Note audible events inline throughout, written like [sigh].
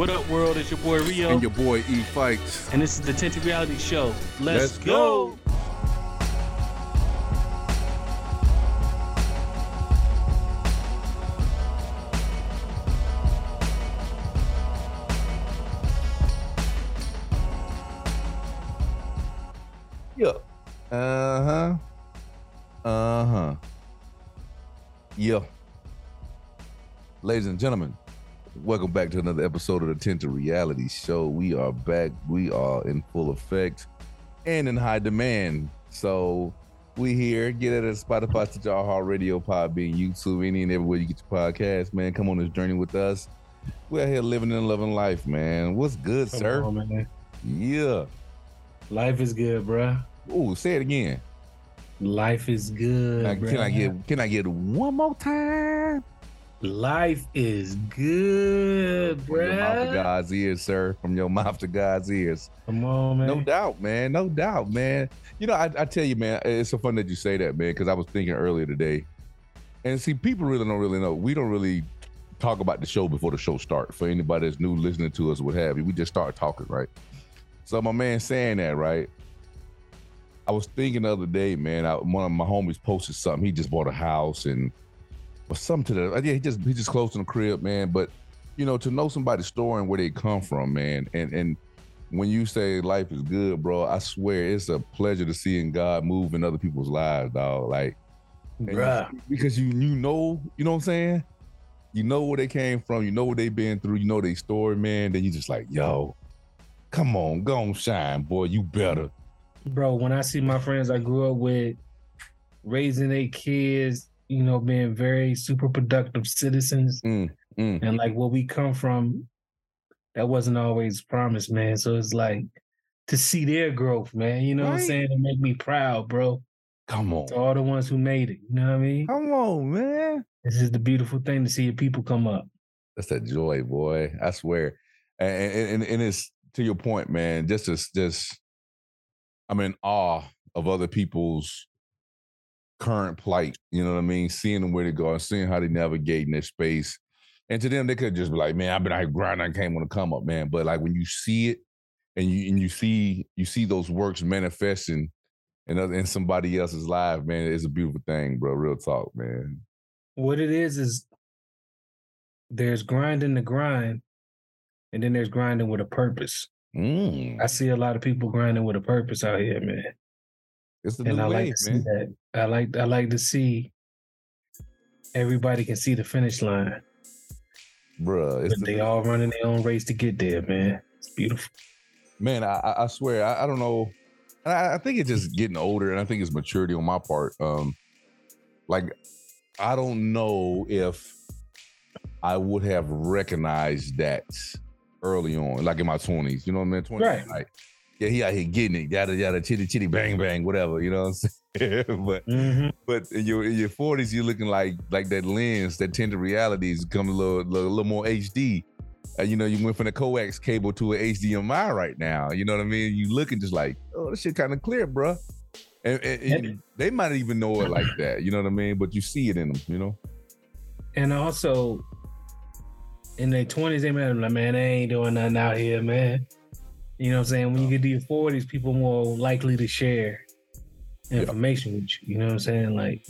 What up, world? It's your boy Rio. And your boy E Fikes. And this is the Tinted Reality Show. Let's, Let's go. go. Yeah. Uh huh. Uh huh. Yeah. Ladies and gentlemen, welcome back to another episode of the Tent Tinted Reality Show. We are back. We are in full effect and in high demand. So we here. Get it at Spotify, to Stitcher, Heart Radio, Podbean, YouTube, any and everywhere you get your podcast, man. Come on this journey with us. We're here living and loving life, man. What's good, Come sir? On, man. Yeah. Life is good, bruh. Oh, say it again. Life is good. Now, can I get can I get one more time? Life is good, bro. From your mouth to God's ears, sir. From your mouth to God's ears. Come on, man. No doubt, man. No doubt, man. You know, I, I tell you, man, it's so fun that you say that, man, because I was thinking earlier today. And see, people really don't really know. We don't really talk about the show before the show starts. For anybody that's new listening to us, what have you, we just start talking, right? So my man saying that, right? I was thinking the other day, man. I, one of my homies posted something. He just bought a house and or something to that. Yeah, he just he just closed in the crib, man. But you know, to know somebody's story and where they come from, man, and and when you say life is good, bro, I swear it's a pleasure to seeing God move in other people's lives, dog. Like, because you you know, you know what I'm saying. You know where they came from. You know what they've been through. You know their story, man. Then you just like, yo, come on, go on, shine, boy. You better, bro. When I see my friends I grew up with raising their kids you know, being very super productive citizens. Mm, mm. And like where we come from, that wasn't always promised, man. So it's like to see their growth, man. You know right. what I'm saying? It make me proud, bro. Come on. To all the ones who made it. You know what I mean? Come on, man. This is the beautiful thing to see your people come up. That's a joy, boy. I swear. And and, and it's to your point, man, just as just I'm in awe of other people's current plight. You know what I mean? Seeing them where they go and seeing how they navigate in their space. And to them, they could just be like, "Man, I've been out grinding. I can't want to come up, man." But like when you see it, and you and you see you see those works manifesting in in somebody else's life, man, it's a beautiful thing, bro. Real talk, man. What it is is there's grinding the grind, and then there's grinding with a purpose. Mm. I see a lot of people grinding with a purpose out here, man. It's the and new I wave, like man. I like I like to see everybody can see the finish line. Bruh, the they all running their own race to get there, man. It's beautiful. Man, I, I swear, I, I don't know. I, I think it's just getting older, and I think it's maturity on my part. Um, like I don't know if I would have recognized that early on, like in my twenties. You know what I mean? Twenty, right. like yeah, he out here getting it, yada yada, chitty chitty, bang bang, whatever. You know what I'm saying? [laughs] but mm-hmm. but in your in your forties, you're looking like like that lens, that tinted reality is becoming a little, little, little more HD. Uh, you know, you went from the coax cable to an HDMI right now. You know what I mean? You looking just like, oh, this shit kind of clear, bro. And, and, and they might even know it like that. You know what I mean? But you see it in them. You know. And also, in their twenties, they might be like, man, they ain't doing nothing out here, man. You know what I'm saying? When you get to your 40s, people more likely to share information with you. You know what I'm saying? Like,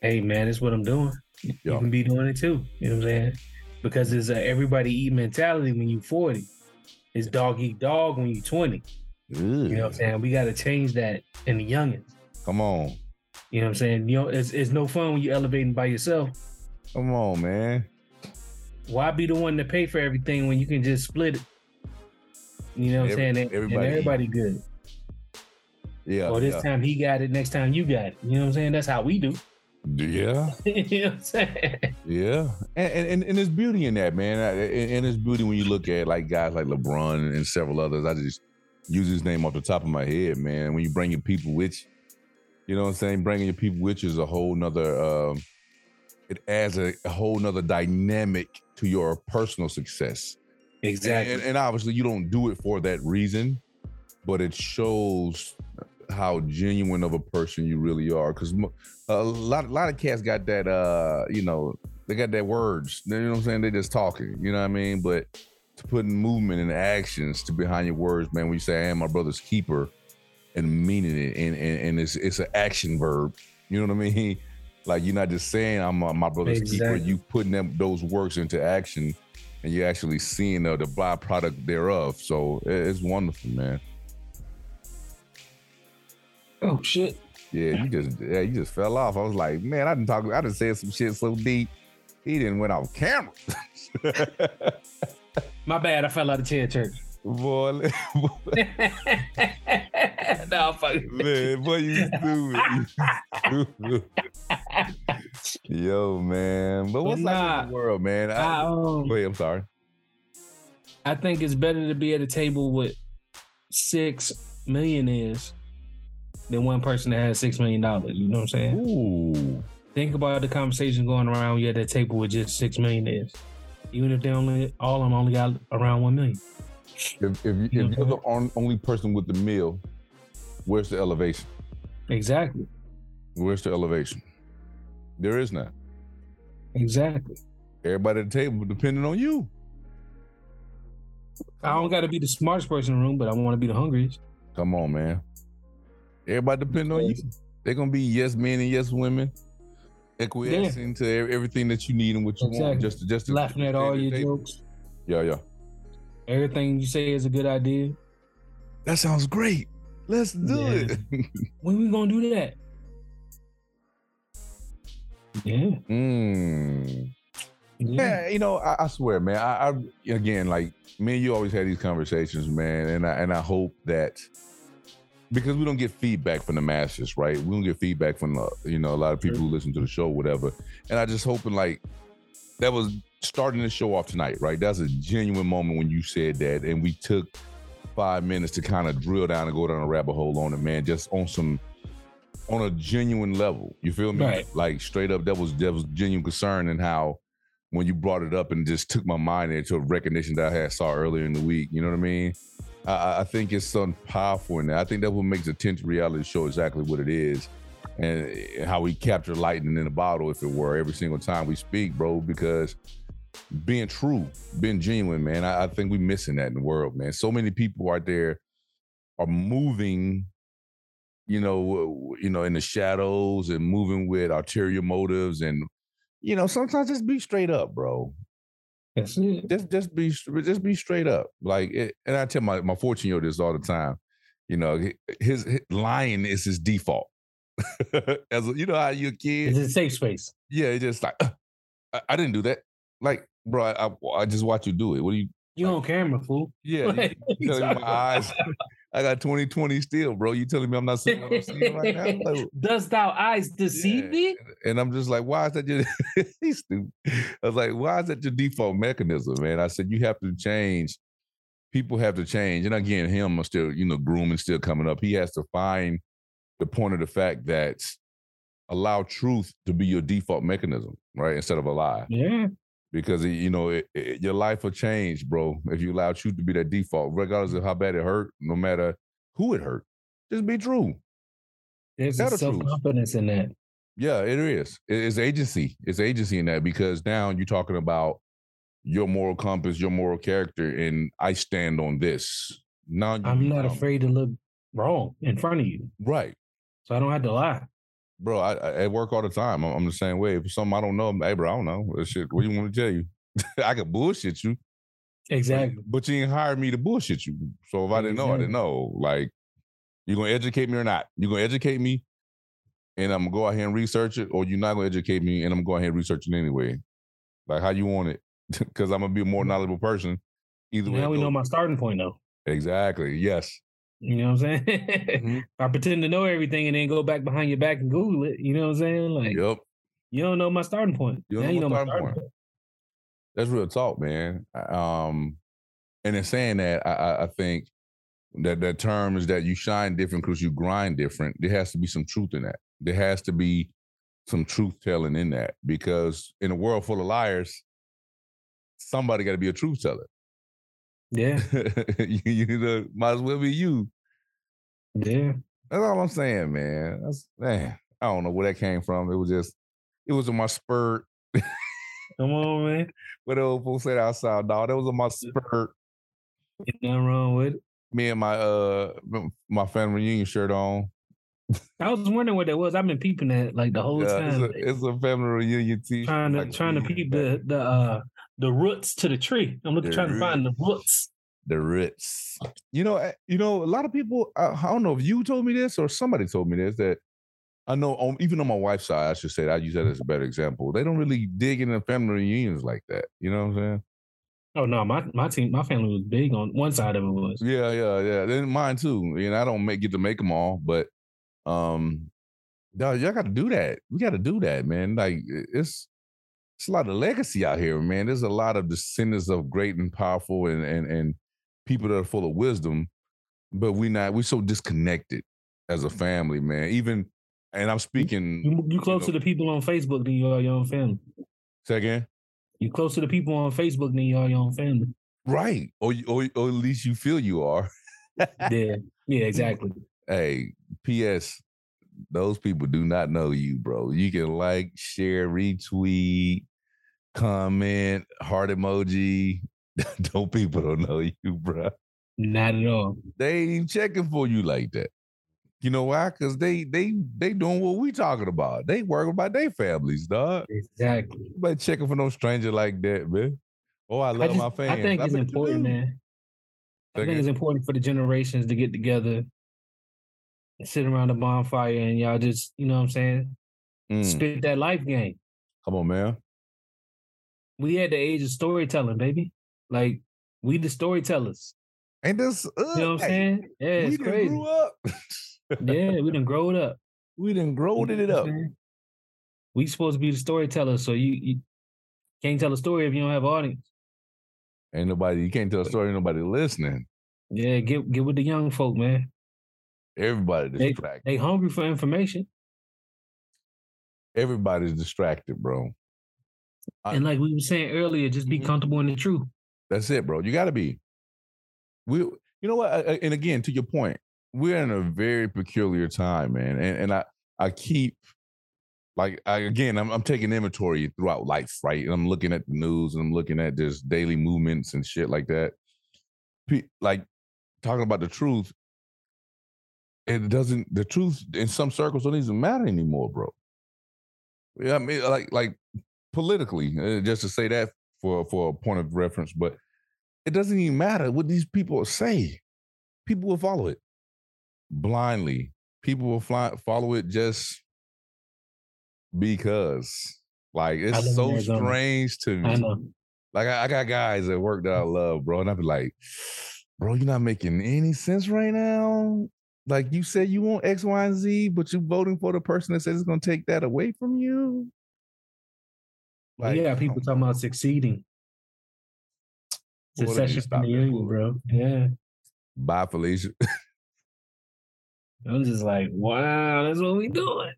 hey man, it's what I'm doing. You can be doing it too. You know what I'm saying? Because it's a everybody eat mentality when you're 40. It's dog eat dog when you're 20. You know what I'm saying? We got to change that in the youngins. Come on. You know what I'm saying? You know, it's, it's no fun when you're elevating by yourself. Come on, man. Why be the one to pay for everything when you can just split it? You know what I'm saying? And, everybody, and everybody good. Yeah. Or this yeah. time he got it, next time you got it. You know what I'm saying? That's how we do. Yeah. [laughs] you know what I'm saying? Yeah. And, and and there's beauty in that, man. And, and there's beauty when you look at like guys like LeBron and several others. I just use his name off the top of my head, man. When you bring your people with you, you know what I'm saying? Bringing your people with you is a whole nother, um, it adds a, a whole nother dynamic to your personal success. Exactly. And, and, obviously, you don't do it for that reason, but it shows how genuine of a person you really are. Because a lot, a lot of cats got that, uh, you know, they got that words. You know what I'm saying? They just talking. You know what I mean? But to putting movement and actions to behind your words, man. When you say I am my brother's keeper and meaning it and and, and it's it's an action verb. You know what I mean? [laughs] Like you're not just saying I'm my, my brother's exactly. keeper, you putting them those works into action and you're actually seeing the, the byproduct thereof. So it's wonderful, man. Oh shit. Yeah, you just yeah, you just fell off. I was like, man, I didn't talk I didn't say some shit so deep. He didn't went off camera. [laughs] My bad, I fell out of chair church. Boy, boy. [laughs] no, fuck. [laughs] Man, boy, you stupid. Yo, man. But what's nah, like in the world, man? I, I, um, wait, I'm sorry. I think it's better to be at a table with six millionaires than one person that has six million dollars. You know what I'm saying? Ooh. Think about the conversation going around when you're at that table with just six millionaires. Even if they only all of them only got around one million. If, if, you, if you're the only person with the meal, where's the elevation? Exactly. Where's the elevation? There is none. Exactly. Everybody at the table depending on you. I don't got to be the smartest person in the room, but I want to be the hungriest. Come on, man. Everybody depend on you. They're gonna be yes men and yes women, acquiescing yeah. to everything that you need and what you exactly. want. Just, to, just to, laughing at all your table. jokes. Yeah, yeah. Everything you say is a good idea. That sounds great. Let's do yeah. it. [laughs] when we gonna do that? Yeah. Mm. Yeah. yeah. you know, I, I swear, man. I, I, again, like me and you always had these conversations, man, and I and I hope that because we don't get feedback from the masses, right? We don't get feedback from the, you know a lot of people who listen to the show, whatever. And I just hoping like that was starting the show off tonight, right? That's a genuine moment when you said that, and we took five minutes to kind of drill down and go down a rabbit hole on it, man. Just on some on a genuine level. You feel me? Right. Like straight up, that was that was genuine concern and how when you brought it up and just took my mind into a recognition that I had saw earlier in the week. You know what I mean? I, I think it's something powerful in that. I think that what makes a Tinted reality show exactly what it is. And how we capture lightning in a bottle, if it were, every single time we speak, bro, because being true, being genuine, man. I, I think we're missing that in the world, man. So many people out there are moving you know, you know, in the shadows and moving with ulterior motives, and you know, sometimes just be straight up, bro. That's it. Just, just be, just be straight up. Like, it, and I tell my my fourteen year old this all the time. You know, his, his lying is his default. [laughs] As you know how you kid, it's a safe space. Yeah, it's just like I, I, didn't do that. Like, bro, I, I just watch you do it. What do you? You like, on camera, fool. Yeah, [laughs] you, you my eyes. I got 2020 still, bro. You telling me I'm not seeing what I'm seeing right now? Like, [laughs] Does thou eyes deceive yeah. me? And I'm just like, why is that your [laughs] he's stupid. I was like, why is that your default mechanism, man? I said you have to change. People have to change. And again, him I'm still, you know, grooming still coming up. He has to find the point of the fact that allow truth to be your default mechanism, right? Instead of a lie. Yeah because you know it, it, your life will change, bro. If you allow truth to be that default, regardless of how bad it hurt, no matter who it hurt, just be true. There's a self confidence in that. Yeah, it is. It's agency. It's agency in that because now you're talking about your moral compass, your moral character, and I stand on this. Now I'm not afraid to look wrong in front of you. Right. So I don't have to lie bro, I, I, work all the time. I'm, I'm, the same way. If something I don't know, hey, bro, I don't know. Shit, what do you want to tell you? [laughs] I could bullshit you. Exactly. But, you didn't hire me to bullshit you. So if I didn't know, I didn't know. Like, you're gonna educate me or not? You're gonna educate me, and I'm gonna go out here and research it, or you're not gonna educate me, and I'm gonna go ahead and research it anyway. Like how you want it, [laughs] because I'm gonna be a more mm. knowledgeable person. Either now way. Now we know my starting point, though. Exactly. Yes. You know what I'm saying? mm-hmm. [laughs] I pretend to know everything and then go back behind your back and Google it. You know what I'm saying? Like, yep. You don't know my starting point. You, don't know, you know my starting, point. point. That's real talk, man. Um, and in saying that, I, I think that that term is that you shine different because you grind different. There has to be some truth in that. There has to be some truth telling in that because in a world full of liars, somebody got to be a truth teller. Yeah. [laughs] you, you know, might as well be you. Yeah. That's all I'm saying, man. That's man. I don't know where that came from. It was just, it was in my spurt. Come on, man. [laughs] What the old folks said outside, dog. That was on my spurt. Ain't nothing wrong with it. Me and my uh my family reunion shirt on. I was wondering what that was. I've been peeping that like the whole Yeah, time. it's, a, it's a family reunion t trying to trying to peep the the uh the roots to the tree. I'm looking The trying to find the roots. the roots. You know, eh, you know, a lot of people. I, I don't know if you told me this or somebody told me this that I know. On, even on my wife's side, I should say, that I use that as a better example. They don't really dig into family reunions like that. You know what I'm saying? Oh no, my my team, my family was big on one side of it was. Yeah, yeah, yeah. Then mine too. You know, I don't make, get to make them all, but um, dog, y'all got to do that. We got to do that, man. Like it's it's a lot of legacy out here, man. There's a lot of descendants of great and powerful and and and people that are full of wisdom, but we not we so disconnected as a family, man. Even and I'm speaking. You you close know- to the people on Facebook than you are your own family. Say again. You close to the people on Facebook than you are your own family. Right, or or or at least you feel you are. [laughs] Yeah, yeah, exactly. Hey, P.S. Those people do not know you, bro. You can like, share, retweet, comment, heart emoji. [laughs] don't people don't know you, bro. Not at all. They ain't even checking for you like that. You know why? Because they they they doing what we talking about. They working about their families, dog. Exactly. But checking for no stranger like that, man. Oh, I I, love just, my fans. I think it's important, man. I think it's important for the generations to get together and sit around the bonfire and y'all just, you know what I'm saying, Mm, spit that life game. Come on, man. We at the age of storytelling, baby. Like we the storytellers. Ain't this? Uh, You know what I'm saying? Yeah, we it's done crazy. grew up. [laughs] Yeah, we done grow it up. we done growed You know it up. We supposed to be the storytellers, so you, you can't tell a story if you don't have audience. Ain't nobody, you can't tell a story, nobody listening. Yeah, get get with the young folk, man. Everybody They- distracted. They hungry for information. Everybody's distracted, bro. I- and like we were saying earlier, just be Mhm. comfortable in the truth. That's it, bro. You gotta be. We you know what? And again, to your point, we're in a very peculiar time, man. And and I I keep like I again, I'm I'm taking inventory throughout life, right? And I'm looking at the news and I'm looking at just daily movements and shit like that. Like talking about the truth, it doesn't the truth in some circles don't even matter anymore, bro. Yeah, I mean, like like politically, uh, just to say that for for a point of reference, but it doesn't even matter what these people say. People will follow it blindly. People will fly, follow it just because. Like it's so Arizona. strange to me. I. Like I, I got guys at work that I love, bro, and I be like, bro, you're not making any sense right now. Like you said you want X, Y, and Z, but you're voting for the person that says it's gonna take that away from you. Like, yeah, people come talking about seceding. Well, let me Secession from the union, bro. Yeah. Bye, Felicia. [laughs] I'm just like, wow, that's what we doing.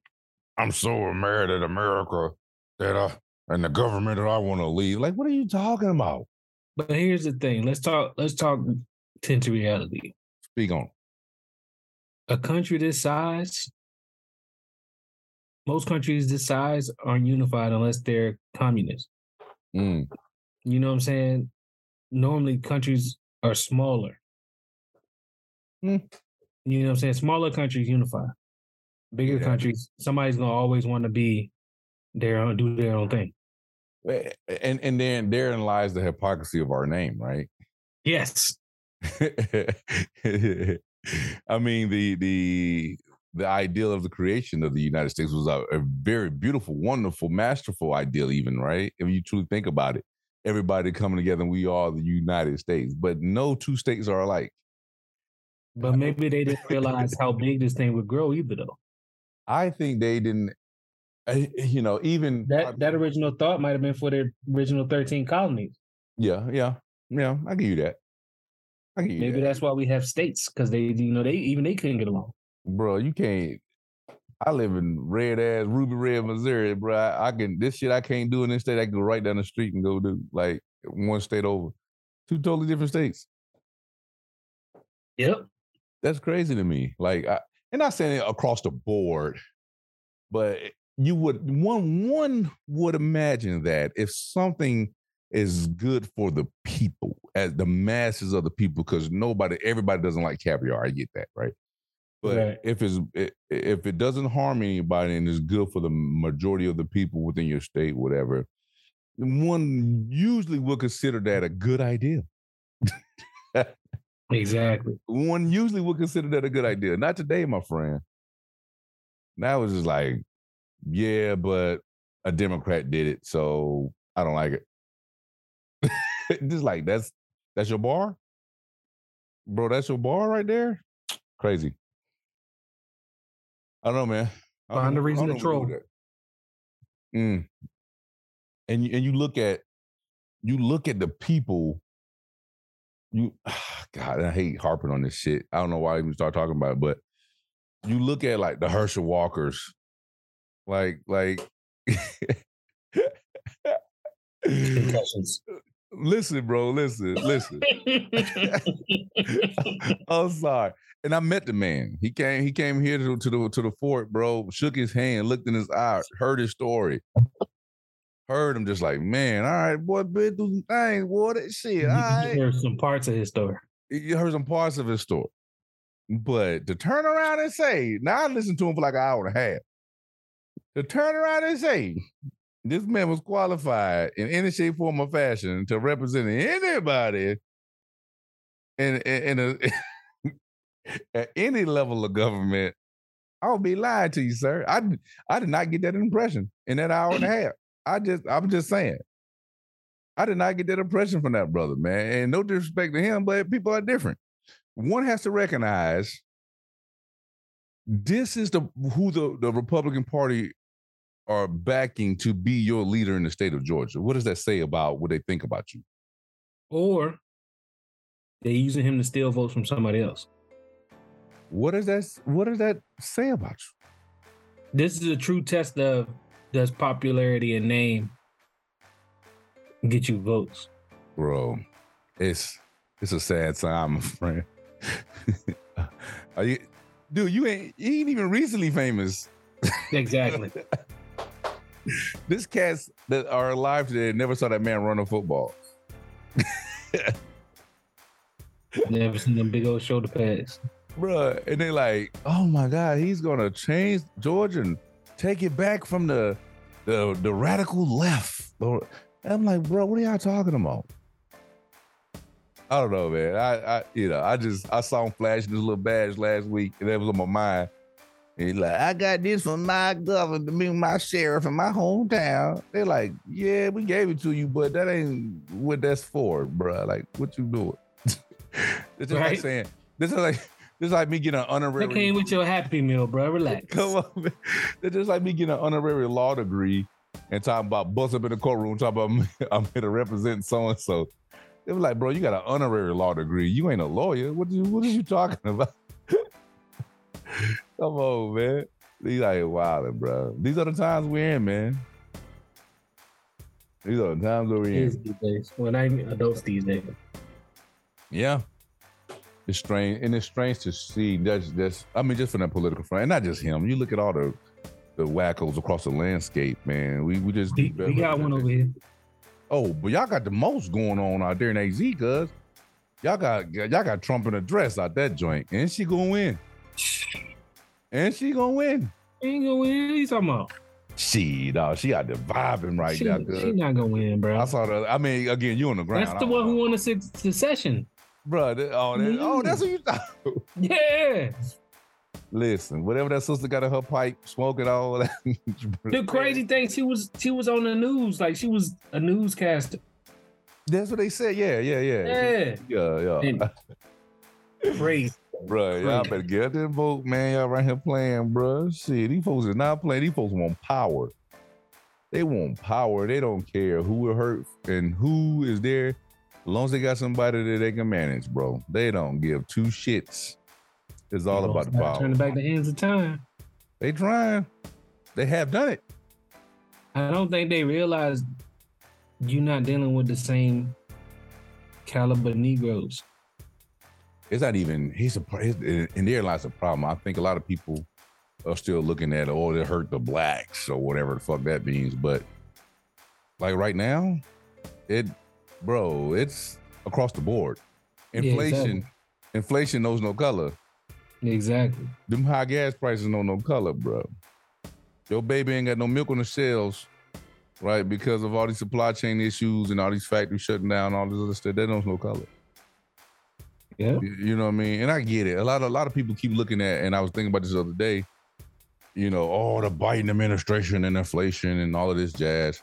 I'm so mad at America that uh and the government that I want to leave. Like, what are you talking about? But here's the thing. Let's talk, let's talk tinted reality. Speak on. A country this size, most countries this size aren't unified unless they're communist. Mm, You know what I'm saying? Normally countries are smaller. Hmm. You know what I'm saying? Smaller countries unify. Bigger Yeah. countries, somebody's gonna always want to be their own, do their own thing. And and then therein lies the hypocrisy of our name, right? Yes. [laughs] I mean, the the the ideal of the creation of the United States was a, a very beautiful, wonderful, masterful ideal, even right? If you truly think about it, everybody coming together, and we are the United States. But no two states are alike. But maybe they didn't realize how big this thing would grow either though. I think they didn't. eh, You know, even That that original thought might have been for their original 13 colonies. Yeah, yeah, yeah. I give you that. I give you Maybe that. that's why we have states, because they you know they even they couldn't get along. Bro. You can't. I live in red ass Ruby Red, Missouri, bro. I, I can this shit I can't do in this state. I can go right down the street and go do like one state over, two totally different states. Yep. That's crazy to me. Like, I, and not saying it across the board, but you would one one would imagine that if something is good for the people, as the masses of the people, because nobody, everybody doesn't like caviar. I get that, right? But Right. if it's if it doesn't harm anybody and is good for the majority of the people within your state, whatever, one usually will consider that a good idea. Exactly. [laughs] One usually will consider that a good idea. Not today, my friend. Now it's just like, yeah, but a Democrat did it, so I don't like it. [laughs] just like that's that's your bar, bro. That's your bar right there. Crazy. I don't know, man. I don't Find know- a I reason don't to know what do troll. with. Mm. And you, and you look at you look at the people. You [sighs] God, I hate harping on this shit. I don't know why I even start talking about it, but you look at like the Herschel Walkers, like like. Concussions. [laughs] listen, bro. Listen, listen. [laughs] [laughs] I'm sorry. And I met the man. He came. He came here to, to the to the fort, bro. Shook his hand, looked in his eye, heard his story. Heard him just like, man, all right, boy, been through some things, boy. That shit, all right. There's some parts of his story. You heard some parts of his story. But to turn around and say, now I listened to him for like an hour and a half. To turn around and say, this man was qualified in any shape, form, or fashion to represent anybody in, in, in a, [laughs] [laughs] at any level of government, I would be lying to you, sir. I I did not get that impression in that hour and a [clears throat] half. I just, I'm just saying. I did not get that impression from that brother, man. And no disrespect to him, but people are different. One has to recognize this is the who the, the Republican Party are backing to be your leader in the state of Georgia. What does that say about what they think about you? Or they're using him to steal votes from somebody else. What does that what does that say about you? This is a true test of does popularity and name get you votes. Bro, it's it's a sad time, my friend. [laughs] are you dude, you ain't you ain't even recently famous. Exactly. [laughs] This cats that are alive today never saw that man run a football. [laughs] Never seen them big old shoulder pads. Bruh. And they like, oh my God, he's gonna change Georgia and take it back from the the the radical left. I'm like, bro, what are y'all talking about? I don't know, man. I, I you know, I just I saw him flashing his little badge last week, and that was on my mind. And he's like, I got this from my governor, to be my sheriff in my hometown. They're like, yeah, we gave it to you, but that ain't what that's for, bruh. Like, what you doing? [laughs] it's just like saying, this is like this is like me getting an honorary. That came with your happy meal, bro. Relax. [laughs] Come on, man. It's just like me getting an honorary law degree and talking about bust up in the courtroom, talking about [laughs] I'm here to represent so and so. They were like, bro, you got an honorary law degree. You ain't a lawyer. What you what are you talking [laughs] about? Come on, man. These like wilding, bro. These are the times we're in, man. These are the times we're in. these days. Well, not even adults these days. Yeah. It's strange, and it's strange to see. That's that's. I mean, just from that political front, and not just him. You look at all the the wackos across the landscape, man. We we just We, we got one over here. Oh, but y'all got the most going on out there in AZ, cuz y'all got y'all got Trump in a dress out that joint, and she gonna win, and she gonna win. She ain't gonna win. What you talking about? She dog, she got the vibing right she, now, she not gonna win, bro. I saw the. I mean, again, you on the ground. That's the one who won the six secession. Bro. That, oh, that, oh, that's what you thought. [laughs] Yeah. Listen, whatever that sister got in her pipe, smoking all [laughs] that. The crazy thing, she was she was on the news, like she was a newscaster. That's what they said. Yeah, yeah, yeah, Yeah. yeah, yeah. [laughs] Crazy. Bro, y'all better get that vote, man. Y'all right here playing, bro. Shit, these folks are not playing. These folks want power. They want power. They don't care who will hurt and who is there. As long as they got somebody that they can manage, bro. They don't give two shits. It's all about the power. Turning back the hands of time. They trying. They have done it. I don't think they realize you're not dealing with the same caliber Negroes. It's not even. He's a. And there lies the problem. I think a lot of people are still looking at oh it hurt the blacks or whatever the fuck that means. But like right now, it bro, it's across the board. Inflation, yeah, exactly. inflation knows no color. Exactly. Them high gas prices know no color, bro. Your baby ain't got no milk on the shelves, right? Because of all these supply chain issues and all these factories shutting down, all this other stuff. That knows no color. Yeah. You know what I mean? And I get it. A lot of a lot of people keep looking at, and I was thinking about this the other day, you know, oh, the Biden administration and inflation and all of this jazz.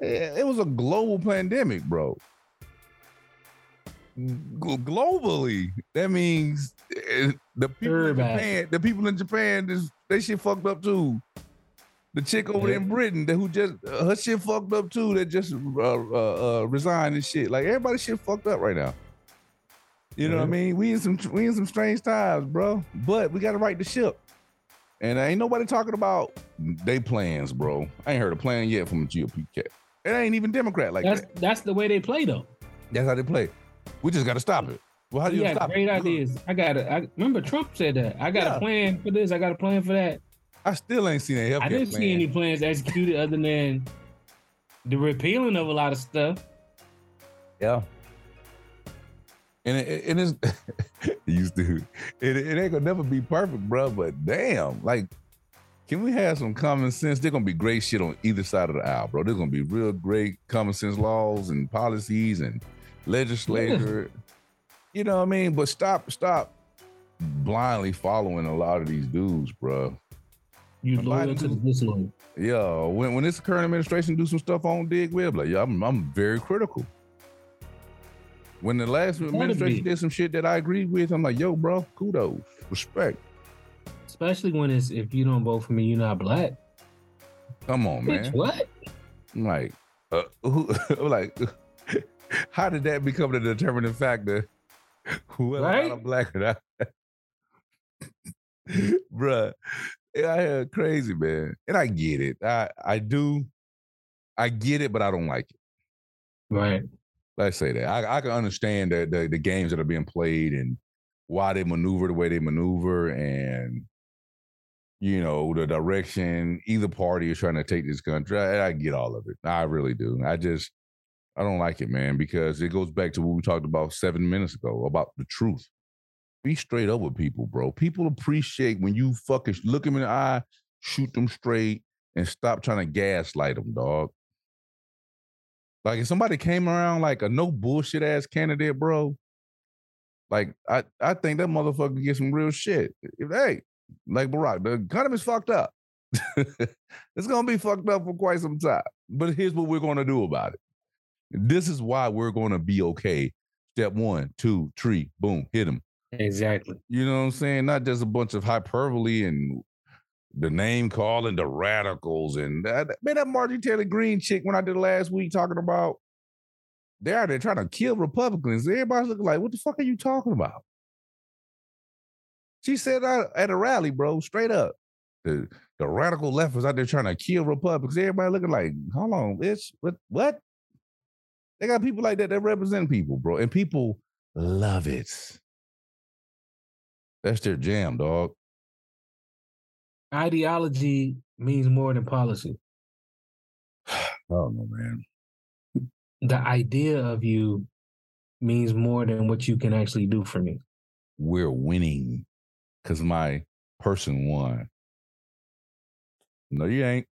It was a global pandemic, bro. globally, that means eh, the people in Japan, the people in Japan, this, they shit fucked up too. The chick over yeah. in Britain that who just uh, her shit fucked up too. That just uh, uh, uh, resigned and shit. Like everybody shit fucked up right now. You know mm-hmm. what I mean? We in some we in some strange times, bro. But we got to right the ship. And ain't nobody talking about they plans, bro. I ain't heard a plan yet from a GOP cat. It ain't even Democrat like that's, that. That's the way they play, though. That's how they play. We just got to stop it. Well, how do you stop great it? ideas. I got it. I remember Trump said that. I got yeah. a plan for this. I got a plan for that. I still ain't seen a healthcare I didn't plan. see any plans executed other than the repealing of a lot of stuff. Yeah. And it, and it's [laughs] used to it, it ain't gonna never be perfect, bro. But damn, like, can we have some common sense? They're gonna be great shit on either side of the aisle, bro. There's gonna be real great common sense laws and policies and legislature. Yeah. You know what I mean? But stop, stop blindly following a lot of these dudes, bro. You loyal to this one. Yeah, when when this current administration do some stuff on dig with, like, yeah, I'm I'm very critical. When the last administration did some shit that I agreed with, I'm like, yo, bro, kudos, respect. Especially when it's if you don't vote for me, you're not black. Come on, man. what? I'm like, uh, [laughs] who, like, [laughs] how did that become the determining factor? [laughs] Whether right? I'm black or not? Bruh, I crazy, man. And I get it. I I do. I get it, but I don't like it. Right. Let's say that. I, I can understand the, the, the games that are being played and why they maneuver the way they maneuver and you know the direction either party is trying to take this country. I, I get all of it. I really do. I just I don't like it, man, because it goes back to what we talked about seven minutes ago about the truth. Be straight up with people, bro. People appreciate when you fucking look them in the eye, shoot them straight, and stop trying to gaslight them, dog. Like if somebody came around like a no bullshit ass candidate, bro, like I, I think that motherfucker get some real shit. If hey, like Barack, the economy's fucked up. [laughs] it's gonna be fucked up for quite some time. But here's what we're gonna do about it. This is why we're gonna be okay. Step one, two, three, boom, hit them. Exactly. You know what I'm saying? Not just a bunch of hyperbole and the name calling the radicals and that man, that Marjorie Taylor Greene chick when I did last week talking about they're out there trying to kill Republicans. Everybody's looking like, what the fuck are you talking about? She said at a rally, bro, straight up. The, the radical left was out there trying to kill Republicans. Everybody looking like, hold on, bitch, what what? They got people like that that represent people, bro. And people love it. That's their jam, dog ideology means more than policy. [sighs] Oh no, man. The idea of you means more than what you can actually do for me. We're winning because my person won. No, you ain't.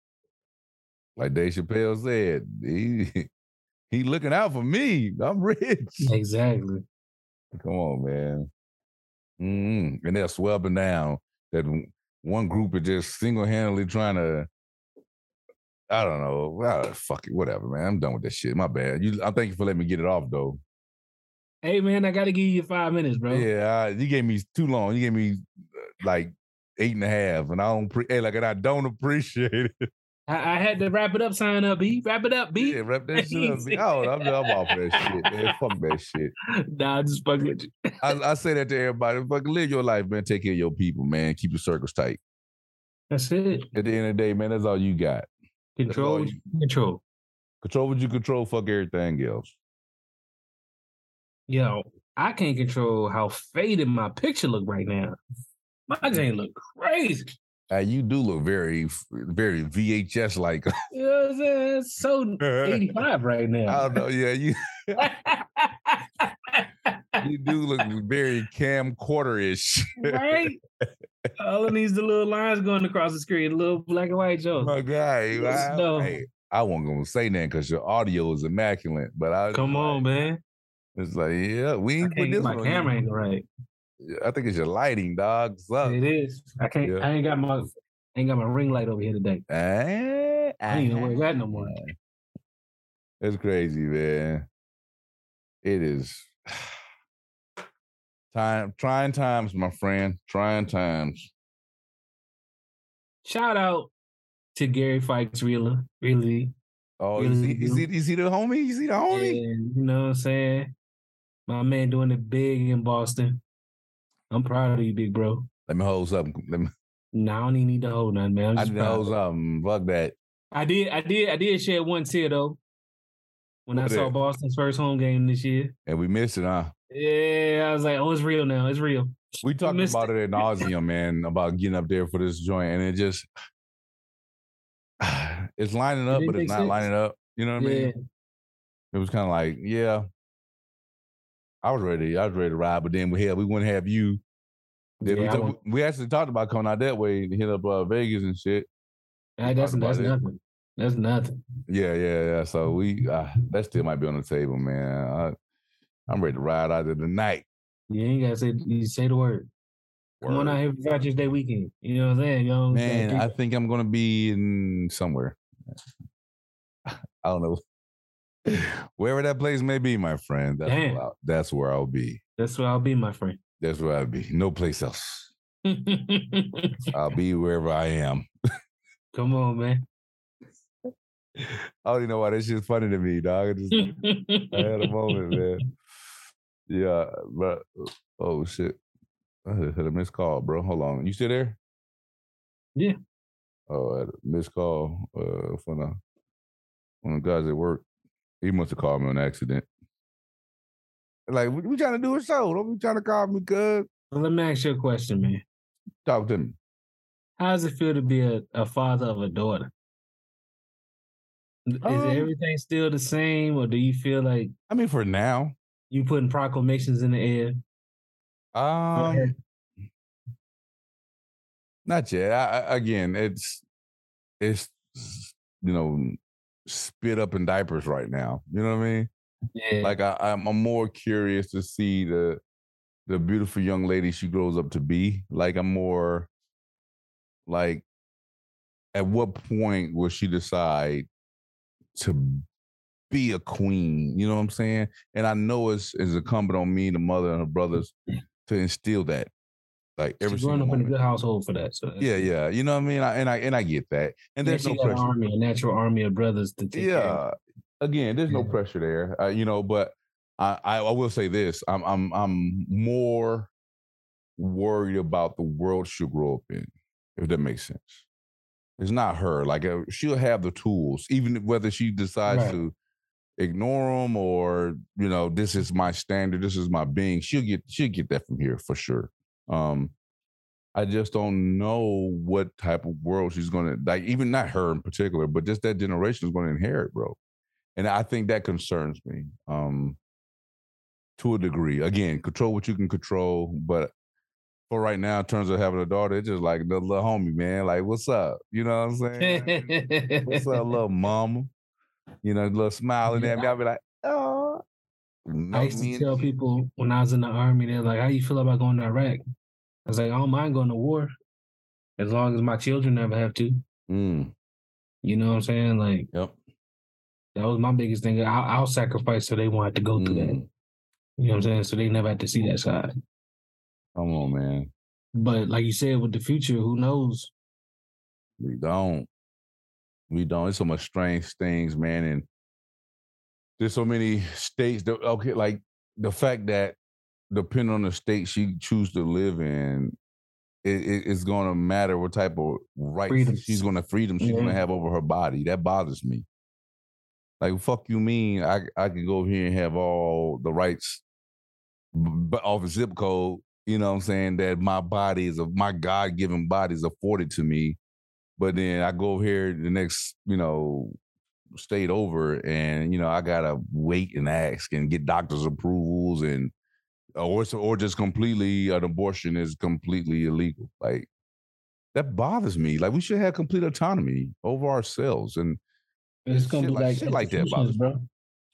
Like Dave Chappelle said, he [laughs] he looking out for me. I'm rich. [laughs] Exactly. Come on, man. Mm-hmm. And they're sweeping down that one group is just single handedly trying to. I don't know. Fuck it, whatever, man. I'm done with this shit. My bad. You, I thank you for letting me get it off, though. Hey, man, I got to give you five minutes, bro. Yeah, I, you gave me too long. You gave me uh, like eight and a half, and I don't. Pre- hey, like, and I don't [laughs] appreciate it. I, I, had to wrap it up, sign up, B. Wrap it up, B. Yeah, wrap that shit up, B. [laughs] Oh, I'm, I'm off of that shit, man. Fuck that shit. Nah, I just fucking with you. I, I, say that to everybody. Fucking live your life, man. Take care of your people, man. Keep your circles tight. That's it. At the end of the day, man, that's all you got. Control you, control. Control what you control, fuck everything else. Yo, I can't control how faded my picture look right now. My Jane look crazy. Uh, you do look very, very VHS like. [laughs] You know what I'm saying? It's so 85 right [laughs] now. I don't know. Yeah, you [laughs] you do look very camcorder ish. right? All it needs the little lines going across the screen, little black and white joke. My guy, I, no. hey, I wasn't gonna say that because your audio is immaculate. But I Come on, man. It's like, yeah, we ain't put this my camera angle right. I think it's your lighting, dog. Suck. It is. I can't. Yeah. I ain't got my. Ain't got my ring light over here today. Eh, I ain't even know where it's no more. It's crazy, man. It is [sighs] time trying times, my friend. Trying times. Shout out to Gary Fikes, really, really. Oh, is he? you see, you see the homie? Is he the homie? And, you know what I'm saying? My man doing it big in Boston. I'm proud of you, big bro. Let me hold something. Let me, Nah, I don't even need to hold nothing, man. I'm I just need to proud. hold something. Fuck that. I did, I did, I did shed one tear though when I saw that? Boston's first home game this year. And we missed it, huh? Yeah, I was like, oh, it's real now. It's real. We talked missed about it ad nauseam, [laughs] man, about getting up there for this joint, and it just [sighs] it's lining up, didn't but it's not sense. lining up. You know what I yeah, mean? It was kind of like, yeah, I was ready. I was ready to ride, but then we had we wouldn't have you. Then we, Yeah, I talk- we actually talked about coming out that way to hit up uh, Vegas and shit. That's that's it. nothing. That's nothing. Yeah, yeah, yeah. So we uh, that still might be on the table, man. I, I'm ready to ride out of the night. You ain't gotta say you say the word. Come on out here for Father's Day weekend. You know what I'm saying? You know, Man, I think I'm gonna be in somewhere. [sighs] I don't know. Wherever that place may be, my friend. That's Damn. where I'll, that's where I'll be. that's where I'll be, my friend. That's where I'll be. No place else. I'll be wherever I am. [laughs] Come on, man. I don't even know why that shit's funny to me, dog. I just I had a moment, [laughs] man. Yeah, but oh shit. I had had a missed call, bro. Hold on. You still there? Yeah. Oh, I had a missed call uh from the one of the guys at work. He must have called me on accident. Like, we, we trying to do a show. Don't be trying to call me, cuz. Well, let me ask you a question, man. Talk to me. How does it feel to be a, a father of a daughter? Is Um, everything still the same, or do you feel like I mean, for now. you putting proclamations in the air? Um Not yet. I, I, again, it's it's you know spit up in diapers right now. You know what I mean? yeah, Like I, I'm, I'm more curious to see the the beautiful young lady she grows up to be. Like I'm more like, at what point will she decide to be a queen? You know what I'm saying? And I know it's it's incumbent on me, the mother and her brothers, to instill that. Like every she's growing single up in a good household for that. So Yeah, yeah. You know what I mean? I, and I and I get that. And there's no pressure. army, a natural army of brothers to take care. Yeah. Again, there's no pressure there. Uh, you know, but I, I I will say this. I'm I'm I'm more worried about the world she'll grow up in, if that makes sense. It's not her. Like uh, she'll have the tools, even whether she decides Right. to ignore them or you know this is my standard, this is my being. She'll get she'll get that from here for sure. Um, I just don't know what type of world she's gonna like. Even not her in particular, but just that generation is going to inherit, bro. And I think that concerns me um, to a degree. Again, control what you can control, but for right now, in terms of having a daughter, it's just like the little homie, man. Like, what's up? You know what I'm saying? what's up, [laughs] little mama? You know, little smiling at me. I'll be like, oh. I used to tell people when I was in the army, they're like, "How you feel about going to Iraq?" I was like, "I don't mind going to war, as long as my children never have to." Mm, You know what I'm saying? Like yep. that was my biggest thing. I'll, I'll sacrifice so they won't have to go through that. Mm, You know what I'm saying? So they never have to see that side. come on, man. But like you said, with the future, who knows? We don't. We don't. It's so much strange things, man. And there's so many states that okay, like the fact that depending on the state she choose to live in, it, it- it's gonna matter what type of rights Freedoms. she's gonna freedom she's gonna mm-hmm. have over her body. That bothers me. Like fuck you mean I I can go over here and have all the rights b- but off a zip code You know what I'm saying? That my body is of my God given body is afforded to me. But then I go over here the next, you know, state over and you know, I gotta wait and ask and get doctor's approvals and or or just completely an abortion is completely illegal. Like that bothers me. Like we should have complete autonomy over ourselves and It's gonna be like, like, shit like that bothers bro.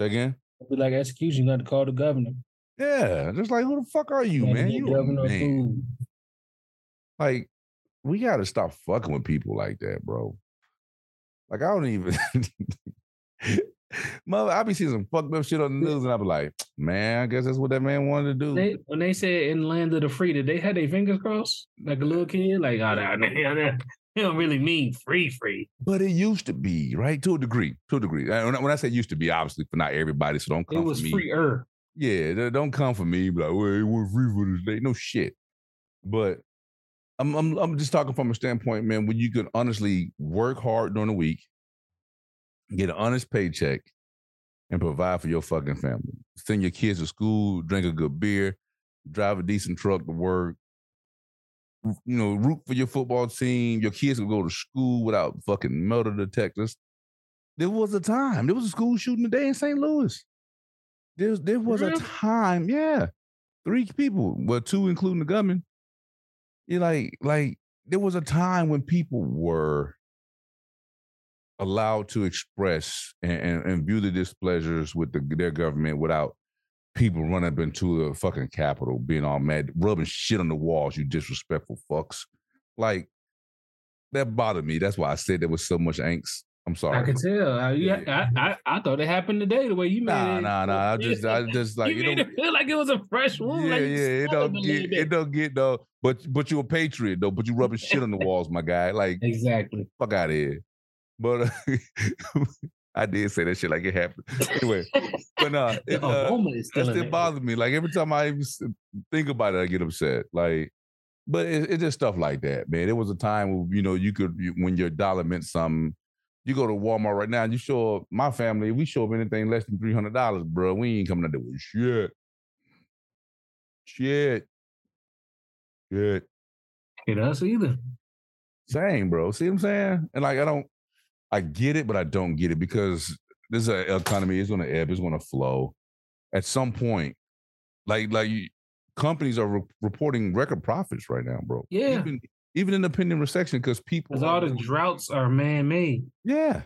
Say again? It'll be like execution. You got to call the governor. Yeah, just like who the fuck are you, man? You governor man. Like, we gotta stop fucking with people like that, bro. Like, I don't even. [laughs] Mother, I be seeing some fucked up shit on the news, and I be like, man, I guess that's what that man wanted to do. They, when they said in land of the free, did they had their fingers crossed like a little kid? Like, oh, no, no, [laughs] they don't really mean free, free. but it used to be, right? To a degree. To a degree. When I, when I say used to be, obviously for not everybody, so don't come. It was for me. freer. Yeah, don't come for me. Like, well, it was free for this day. No shit. But I'm, I'm I'm just talking from a standpoint, man, when you can honestly work hard during the week, get an honest paycheck, and provide for your fucking family. Send your kids to school, drink a good beer, drive a decent truck to work. You know, root for your football team. Your kids will go to school without fucking metal detectors. There was a time. There was a school shooting today in St. Louis. There, there was a time, yeah. Three people, well, two including the gunman. You like, like there was a time when people were allowed to express and, and, and view the displeasures with the, their government without people running up into the fucking Capitol, being all mad, rubbing shit on the walls, you disrespectful fucks. Like that bothered me. That's why I said there was so much angst. I'm sorry. I could tell. I, Yeah. I, I, I thought it happened today. The way you made Nah, it. nah, nah. I just, I just [laughs] like you you made don't. it feel like it was a fresh wound. Yeah, like yeah. It still don't get, it don't get though. But, but you a patriot though. But you rubbing shit on the [laughs] walls, my guy. Like Exactly. fuck out of here. But uh, [laughs] I did say that shit like it happened. Anyway, but no, The it, uh, is that still still bothers me. Like every time I even think about it, I get upset. Like, but it, it's just stuff like that, man. It was a time when you know you could you, when your dollar meant something. You go to Walmart right now, and you show up. My family, we show up anything less than three hundred dollars, bro. We ain't coming out there with shit, shit, shit. Hit us either. Same, bro. See what I'm saying? And like, I don't, I get it, but I don't get it because this is a economy. It's going to ebb. It's going to flow. At some point, like, like companies are re- reporting record profits right now, bro. Yeah. Even, even in the pending recession, because people. Because all the droughts are man made. Yeah.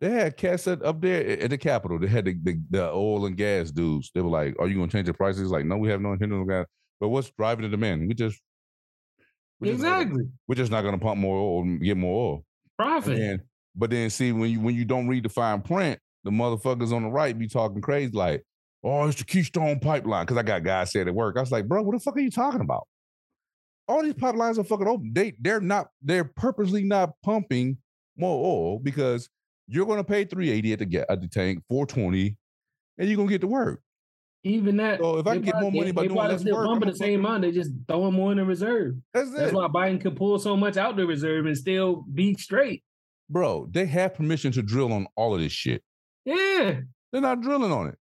They had cats at, up there at the Capitol. They had the, the, the oil and gas dudes. They were like, "Are you going to change the prices?" Like, no, we have no intention of gas. But what's driving the demand? We just just gonna- Exactly. we're just not going to pump more oil and get more oil. Profit. Then, but then see when you when you don't read the fine print, the motherfuckers on the right be talking crazy like, "Oh, it's the Keystone Pipeline." Because I got guys said at work, I was like, "Bro, what the fuck are you talking about? All these pipelines are fucking open. They they're not. They're purposely not pumping more oil because you're going to pay 380 at the ga- at the tank, 420, and you're gonna get to work. Even that. So if I can get more money by doing less still work, pumping the same amount. They just throwing more in the reserve. That's That's why Biden can pull so much out the reserve and still be straight. bro. They have permission to drill on all of this shit. Yeah. They're not drilling on it.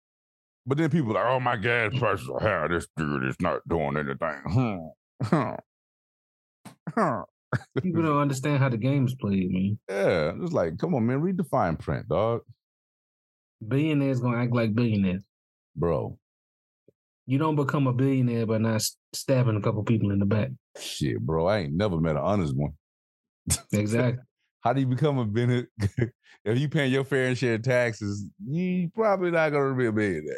But then people are like, oh, my gas prices are high. This dude is not doing anything. Hmm. Huh. Huh. People don't understand how the game's played, man. Yeah. It's like, come on, man. Read the fine print, dog. Billionaires gonna act like billionaires. Bro. You don't become a billionaire by not stabbing a couple people in the back. Shit, bro. I ain't never met an honest one. Exactly. [laughs] How do you become a Bennett? [laughs] if you paying your fair and share of taxes, you probably not gonna be a billionaire.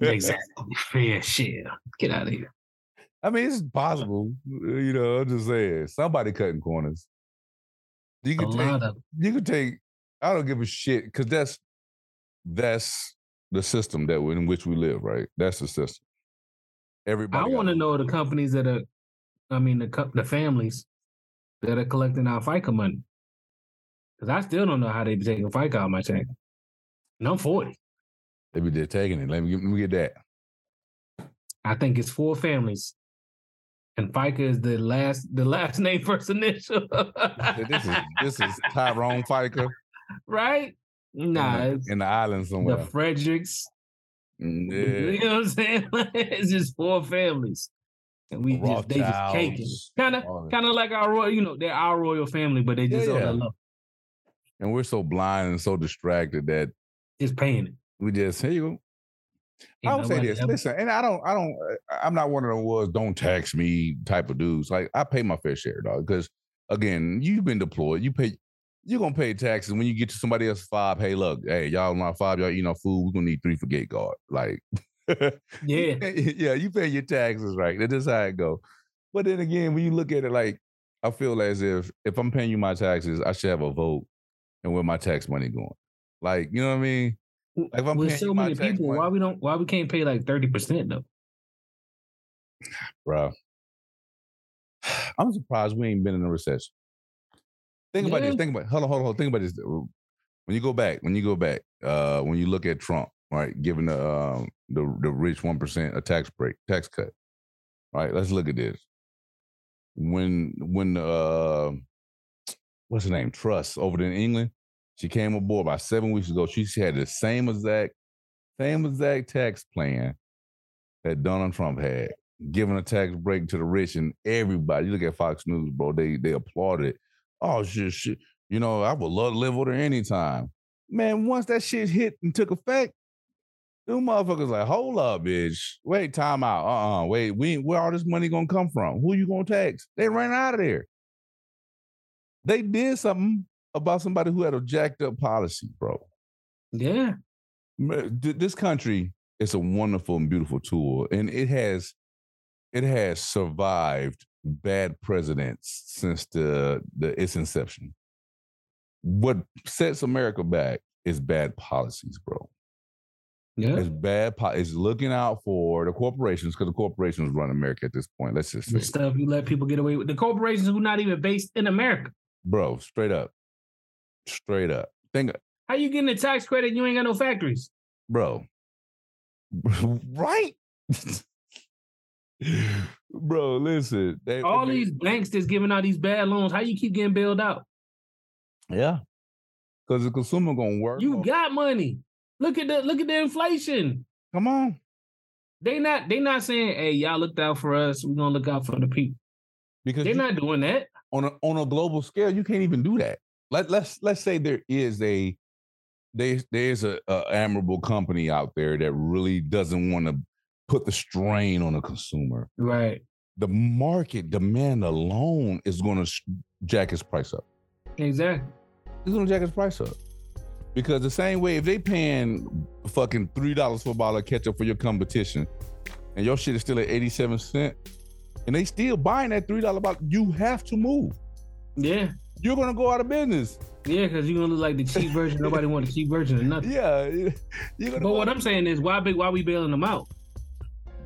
exactly. [laughs] Fair share. Get out of here. I mean, it's possible. Uh, you know, I'm just saying. Somebody cutting corners. You can take of you could take i don't give a shit because that's that's the system that we, in which we live right that's the system everybody I want to know the companies that are, I mean, the co- the families that are collecting our FICA money. Because I still don't know how they be taking FICA out of my check. And I'm 40. they be just taking it let me, let me get that I think it's four families. And FICA is the last the last name first initial. this is this is tyrone fiker right? Nah, in, the, in the island somewhere. the Fredericks. Mm, You know what I'm saying? [laughs] it's just four families. And we just they just caking. Kind of kind of like our royal, you know, they're our royal family, but they just yeah, yeah. love. And we're so blind and so distracted that just paying it. We just here you go. I would say this. Ever. Listen, and I don't, I don't, uh, I'm not one of those was don't tax me type of dudes. Like I pay my fair share, dog. Because again, you've been deployed. You pay, you're gonna pay taxes when you get to somebody else's five. Hey, look, hey, y'all not five, y'all eat no food. We're gonna need three for gate guard. Like, [laughs] yeah, [laughs] yeah, you pay your taxes, right? That's how it go. But then again, when you look at it, like I feel as if if I'm paying you my taxes, I should have a vote and where my tax money going. Like, you know what I mean? Like With so many people, money, why we don't why we can't pay like 30% though? Bro. [sighs] I'm surprised we ain't been in a recession. Think yeah. about this. Think about hold on, hold on, hold on. Think about this. When you go back, when you go back, uh, when you look at Trump, right, giving the um, the the rich one percent a tax break, tax cut. Right, let's look at this. When when uh what's the name? Truss over in England, she came aboard about seven weeks ago. She had the same exact, same exact tax plan that Donald Trump had, giving a tax break to the rich and everybody. You look at Fox News, bro. They they applauded. Oh shit, shit. You know, I would love to live with her anytime. Man, once that shit hit and took effect, them motherfuckers like, hold up, bitch. Wait, time out. Uh-uh. Wait, we where all this money gonna come from? Who you gonna tax? They ran out of there. They did something about somebody who had a jacked up policy, bro. Yeah. This country is a wonderful and beautiful tool, and it has it has survived bad presidents since the, the its inception. What sets America back is bad policies, bro. Yeah. It's bad. Po- it's looking out for the corporations because the corporations run America at this point. Let's just say. The stuff you let people get away with. The corporations who are not even based in America. Bro, straight up. Straight up. Think how you getting a tax credit? You ain't got no factories, bro. [laughs] right, bro. Listen, they, all they, these banks that's giving out these bad loans. How you keep getting bailed out? Yeah, because the consumer gonna work. You got money. Look at the look at the inflation. Come on. They not they not saying, hey, y'all looked out for us. We're gonna look out for the people. Because they're you, not doing that. On a on a global scale, you can't even do that let let's let's say there is a there, there's a, a admirable company out there that really doesn't want to put the strain on the consumer. Right. The market demand alone is going to jack its price up. Exactly. It's going to jack its price up. Because the same way, if they paying fucking three dollars for a bottle of ketchup for your competition, and your shit is still at eighty seven cent, and they still buying that three dollar bottle, you have to move. Yeah you're gonna go out of business. Yeah, because you're gonna look like the cheap version. Nobody want the cheap version of nothing. Yeah, but what I'm saying is, why big? Why we bailing them out,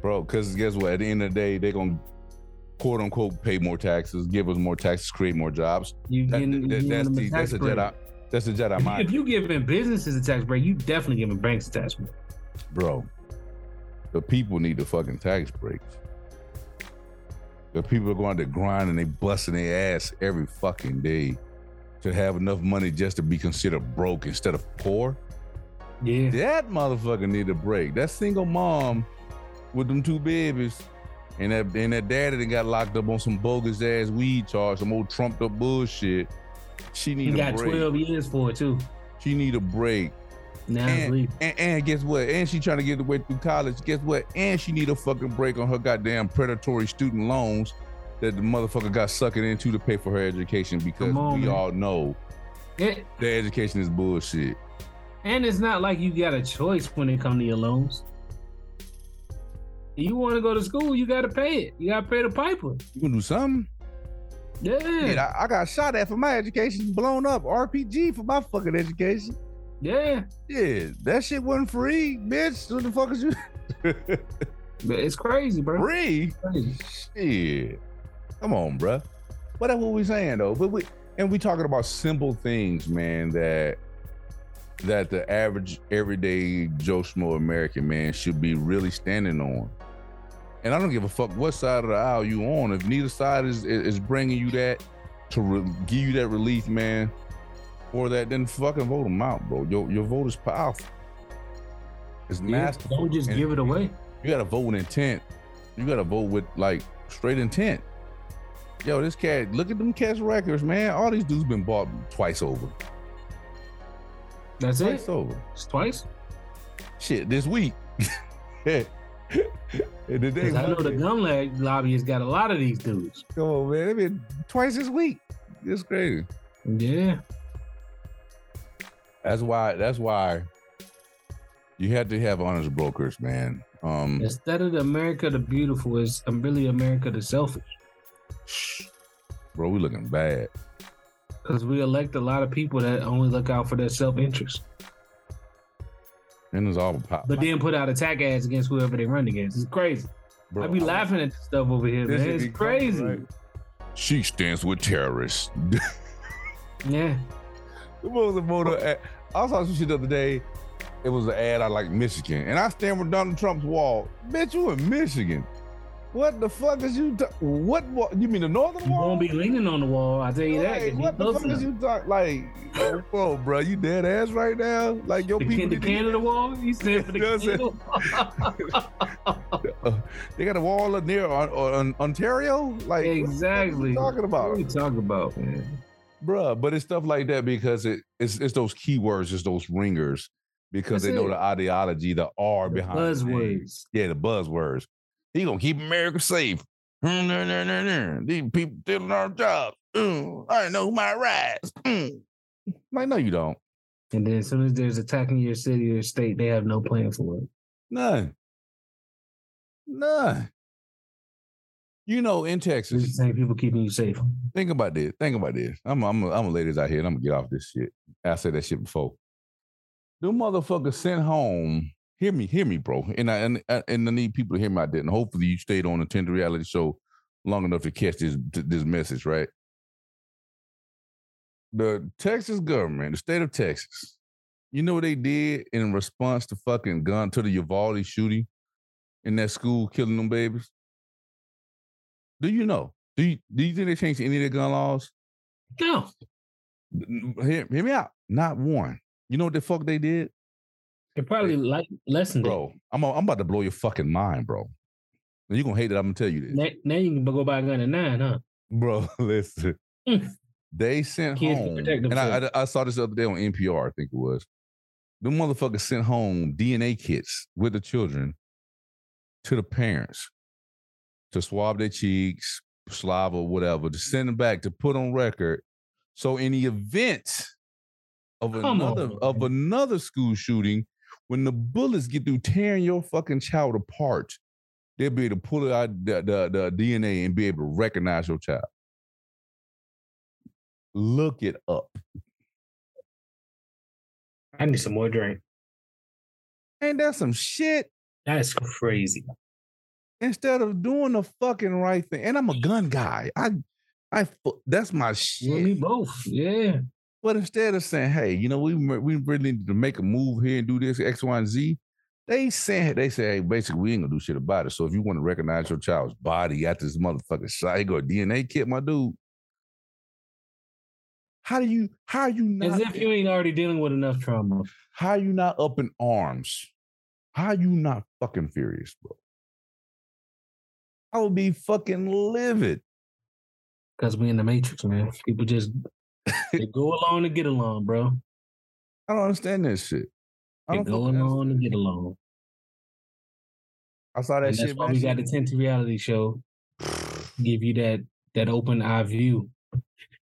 bro? Because guess what? At the end of the day, they're gonna quote unquote pay more taxes, give us more taxes, create more jobs. You that, getting, that, that's, the, that's a Jedi. That's a Jedi mind. If you giving businesses a tax break, you definitely giving banks a tax break, bro. The people need the fucking tax breaks. The people are going to grind and they busting their ass every fucking day to have enough money just to be considered broke instead of poor. Yeah. That motherfucker need a break. That single mom with them two babies and that and that daddy that got locked up on some bogus ass weed charge, some old trumped up bullshit. She need a break he a got 12 years for it too. She need a break. Now and, and, and, guess what? And she trying to get away through college. Guess what? And she need a fucking break on her goddamn predatory student loans that the motherfucker got sucking into to pay for her education because on, we man. all know it, the education is bullshit. And it's not like you got a choice when it comes to your loans. You want to go to school, you got to pay it. You got to pay the piper. You can do something. Yeah. yeah I, I, got shot at for my education, blown up. RPG for my fucking education. Yeah. Yeah, that shit wasn't free, bitch. What the fuck is you? [laughs] but it's crazy, bro. Free? Crazy. Shit. Come on, bro. But that's what we saying though. But we and we talking about simple things, man, that that the average everyday Joe Schmo American man should be really standing on. And I don't give a fuck what side of the aisle you on. If neither side is is bringing you that to re- give you that relief, man, for that, then fucking vote them out, bro. Your your vote is powerful. It's yeah, masterful. Don't just and give it away. You got to vote with intent. You got to vote with like straight intent. Yo, this cat, look at them cat's records, man. All these dudes been bought twice over. That's Twice it. Twice over. It's twice. Shit, this week. [laughs] Because I know the gun lag lobbyists got a lot of these dudes. Come on, man. They been twice this week. It's crazy. Yeah. That's why. That's why you had to have honest brokers, man. Um, Instead of the America the beautiful, is I'm really America the selfish. bro, we looking bad. Because we elect a lot of people that only look out for their self interest, And it's all pop. but then put out attack ads against whoever they run against. It's crazy. Bro, I be I- laughing at this stuff over here, man. It's crazy. right? She stands with terrorists. [laughs] Yeah. What was the motor? I saw some shit the other day. It was an ad I like Michigan, and I stand with Donald Trump's wall. Bitch, you in Michigan? What the fuck is you? Ta- what wall? You mean the northern wall? You won't be leaning on the wall. I tell you that. Like, you what the fuck is you talk like? oh, bro, you dead ass right now? Like your The, people? The Canada wall? You [laughs] stand for the Canada wall? [laughs] they got a wall up near on, on Ontario. Like exactly. What are you talking What about? are you talking about, man? Bruh, but it's stuff like that because it, it's it's those keywords, it's those ringers, because That's they know it. the ideology, the R The behind the buzzwords. Yeah, the buzzwords. He gonna keep America safe. Hmm. These people stealing our jobs. Mm, I know my rights. Mm. Like, no, you don't. And then as soon as there's attacking your city or state, they have no plan for it. None. None. You know, in It's the Texas, same people keeping you safe. think about this. Think about this. I'm I'm I'm gonna lay this out here and I'm gonna get off this shit. I said that shit before. Them motherfuckers sent home. Hear me, hear me, bro. And I and, I- and I need people to hear me out there. And hopefully you stayed on the Tinted Reality Show long enough to catch this this message, right? The Texas government, the state of Texas, you know what they did in response to fucking gun to the Uvalde shooting in that school, killing them babies? Do you know? Do you do you think they changed any of the gun laws? No. Hear, hear me out. Not one. You know what the fuck they did, They probably like lessened it. bro? I'm I'm about to blow your fucking mind, bro. You're gonna hate it. I'm gonna tell you this, Now, now you can go buy a gun at nine, huh? bro. [laughs] Listen, Mm. they sent Kids home, and I. I I saw this the other day on NPR. I think it was. The motherfuckers sent home DNA kits with the children to the parents to swab their cheeks, saliva, whatever, to send them back to put on record. So in the event of Come another on, of another school shooting, when the bullets get through tearing your fucking child apart, they'll be able to pull out the, the, the DNA and be able to recognize your child. Look it up. I need some more drink. Ain't that some shit? That's crazy. Instead of doing the fucking right thing, and I'm a gun guy. I, I, that's my shit. and me both. Yeah. But instead of saying, "Hey, you know, we we really need to make a move here and do this X, Y, and Z," they say they say, "Hey, basically, we ain't gonna do shit about it." So if you want to recognize your child's body after this motherfucking you go DNA kit, my dude. How do you? How are you not? As if you ain't already dealing with enough trauma. How are you not up in arms? How are you not fucking furious, bro? I would be fucking livid. Because we in the matrix, man. People just they [laughs] go along to get along, bro. I don't understand this shit. I They go along to get along. I saw that And that's shit, why man. we got the Tinted Reality Show. Give you that that open eye view.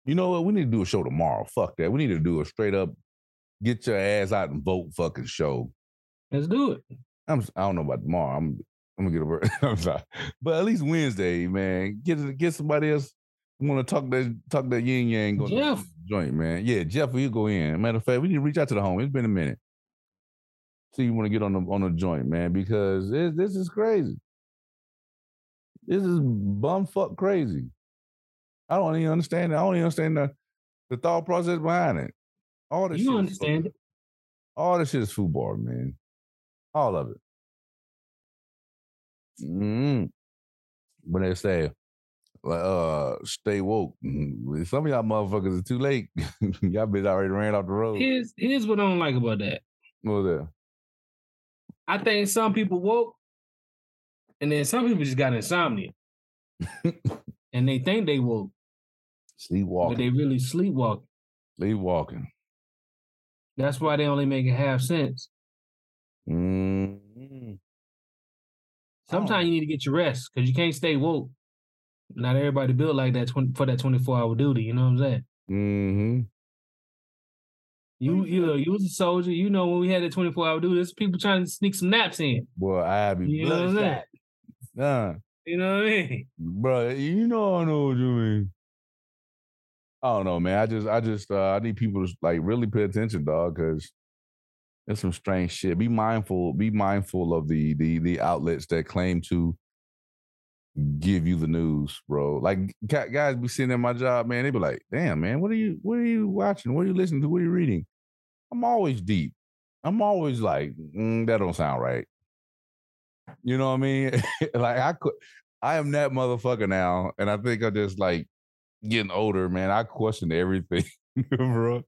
You know what? We need to do a show tomorrow. Fuck that. We need to do a straight up get your ass out and vote fucking show. Let's do it. I'm I don't know about tomorrow. I'm I'm gonna get a word. [laughs] I'm sorry. But at least Wednesday, man. Get get somebody else want to talk that talk that yin yang go Jeff. joint, man. Yeah, Jeff, will you go in? Matter of fact, we need to reach out to the home. It's been a minute. See, you want to get on the on the joint, man, because this this is crazy. This is bumfuck crazy. I don't even understand. it. I don't even understand the, the thought process behind it. All this You shit understand it. all this shit is football, man. All of it. Mm When they say, like, uh, stay woke. mm, Some of y'all motherfuckers are too late. [laughs] y'all bitch already ran off the road. Here's here's what I don't like about that. What that? I think some people woke, and then some people just got insomnia. [laughs] and they think they woke, but Sleepwalking. they really sleepwalking. Sleepwalking. That's why they only make it half sense. Mm-hmm. Sometimes you need to get your rest because you can't stay woke. Not everybody built like that 20, for that 24 hour duty. You know what I'm saying? Mm-hmm. You you know, you was a soldier. You know when we had that 24 hour duty, there's people trying to sneak some naps in. Boy, I be You know what I'm saying? bloodshot. Nah. You know what I mean? bro. You know I know what you mean. I don't know, man. I just, I just, uh, I need people to like really pay attention, dog, because there's some strange shit. Be mindful. Be mindful of the the the outlets that claim to give you the news, bro. Like guys be sitting at my job, man. They be like, "Damn, man, what are you, what are you watching? What are you listening to? What are you reading?" I'm always deep. I'm always like, mm, that don't sound right. You know what I mean? [laughs] like I could, I am that motherfucker now, and I think I just like getting older, man. I question everything, [laughs] bro.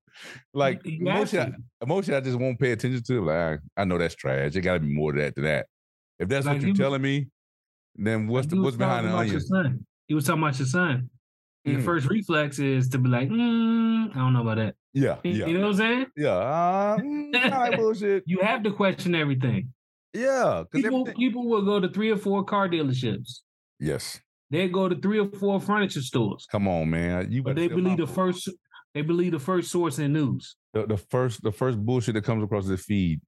Like emotion, I, emotion, I just won't pay attention to. Like I, I know that's trash. It got to be more to that than that. If that's Like what you're was- telling me, then what's the what's behind the about your onion? son. He was talking about your son. Your Mm. first reflex is to be like, mm, I don't know about that. Yeah, You- yeah, You know what I'm saying? yeah. Uh, mm, [laughs] bullshit. You have to question everything. Yeah, People people will go to three or four car dealerships. yes. They go to three or four furniture stores. Come on, man. You But they believe the first they believe the first source in news. the, the first the first bullshit that comes across the feed.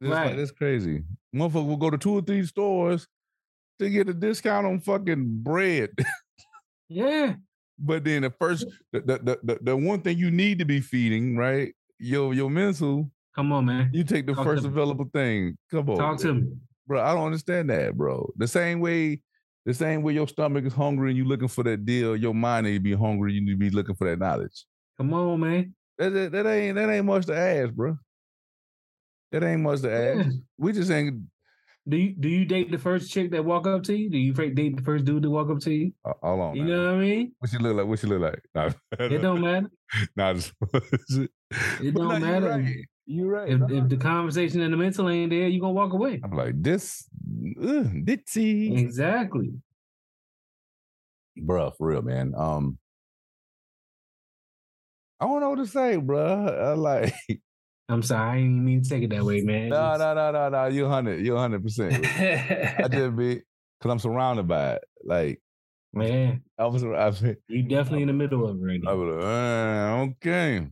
It's like, Right. that's crazy. Motherfucker will go to two or three stores to get a discount on fucking bread. [laughs] Yeah. but then the first the, the, the, the, one thing you need to be feeding, right? Your your mental, Come on, man. you take the Talk first me. available thing. Come on. Talk to me. Bro, I don't understand that, bro. The same way, the same way your stomach is hungry and you looking for that deal, your mind need to be hungry, you need to be looking for that knowledge. Come on, man. That, that, that ain't that ain't much to ask, bro. That ain't much to ask. Yeah. We just ain't. Do you do you date the first chick that walk up to you? Do you date the first dude to walk up to you? Uh, hold on. You now. know what I mean? What she look like? What she look like? Nah, It don't [laughs] matter. nah, [laughs] just, It don't matter. right. You right. If nah. if the conversation and the mental ain't there, you gonna walk away. I'm like this, uh, ditzy, Exactly. bruh, for real, man. Um, I don't know what to say, bruh. I like, [laughs] I'm sorry, I didn't mean to take it that way, man. no, It's- no, no, no, no. You hundred, you hundred percent. I [laughs] just be, cause I'm surrounded by it. Like man, I was, I was, you definitely in the middle of it right now. I now. was like, uh, okay.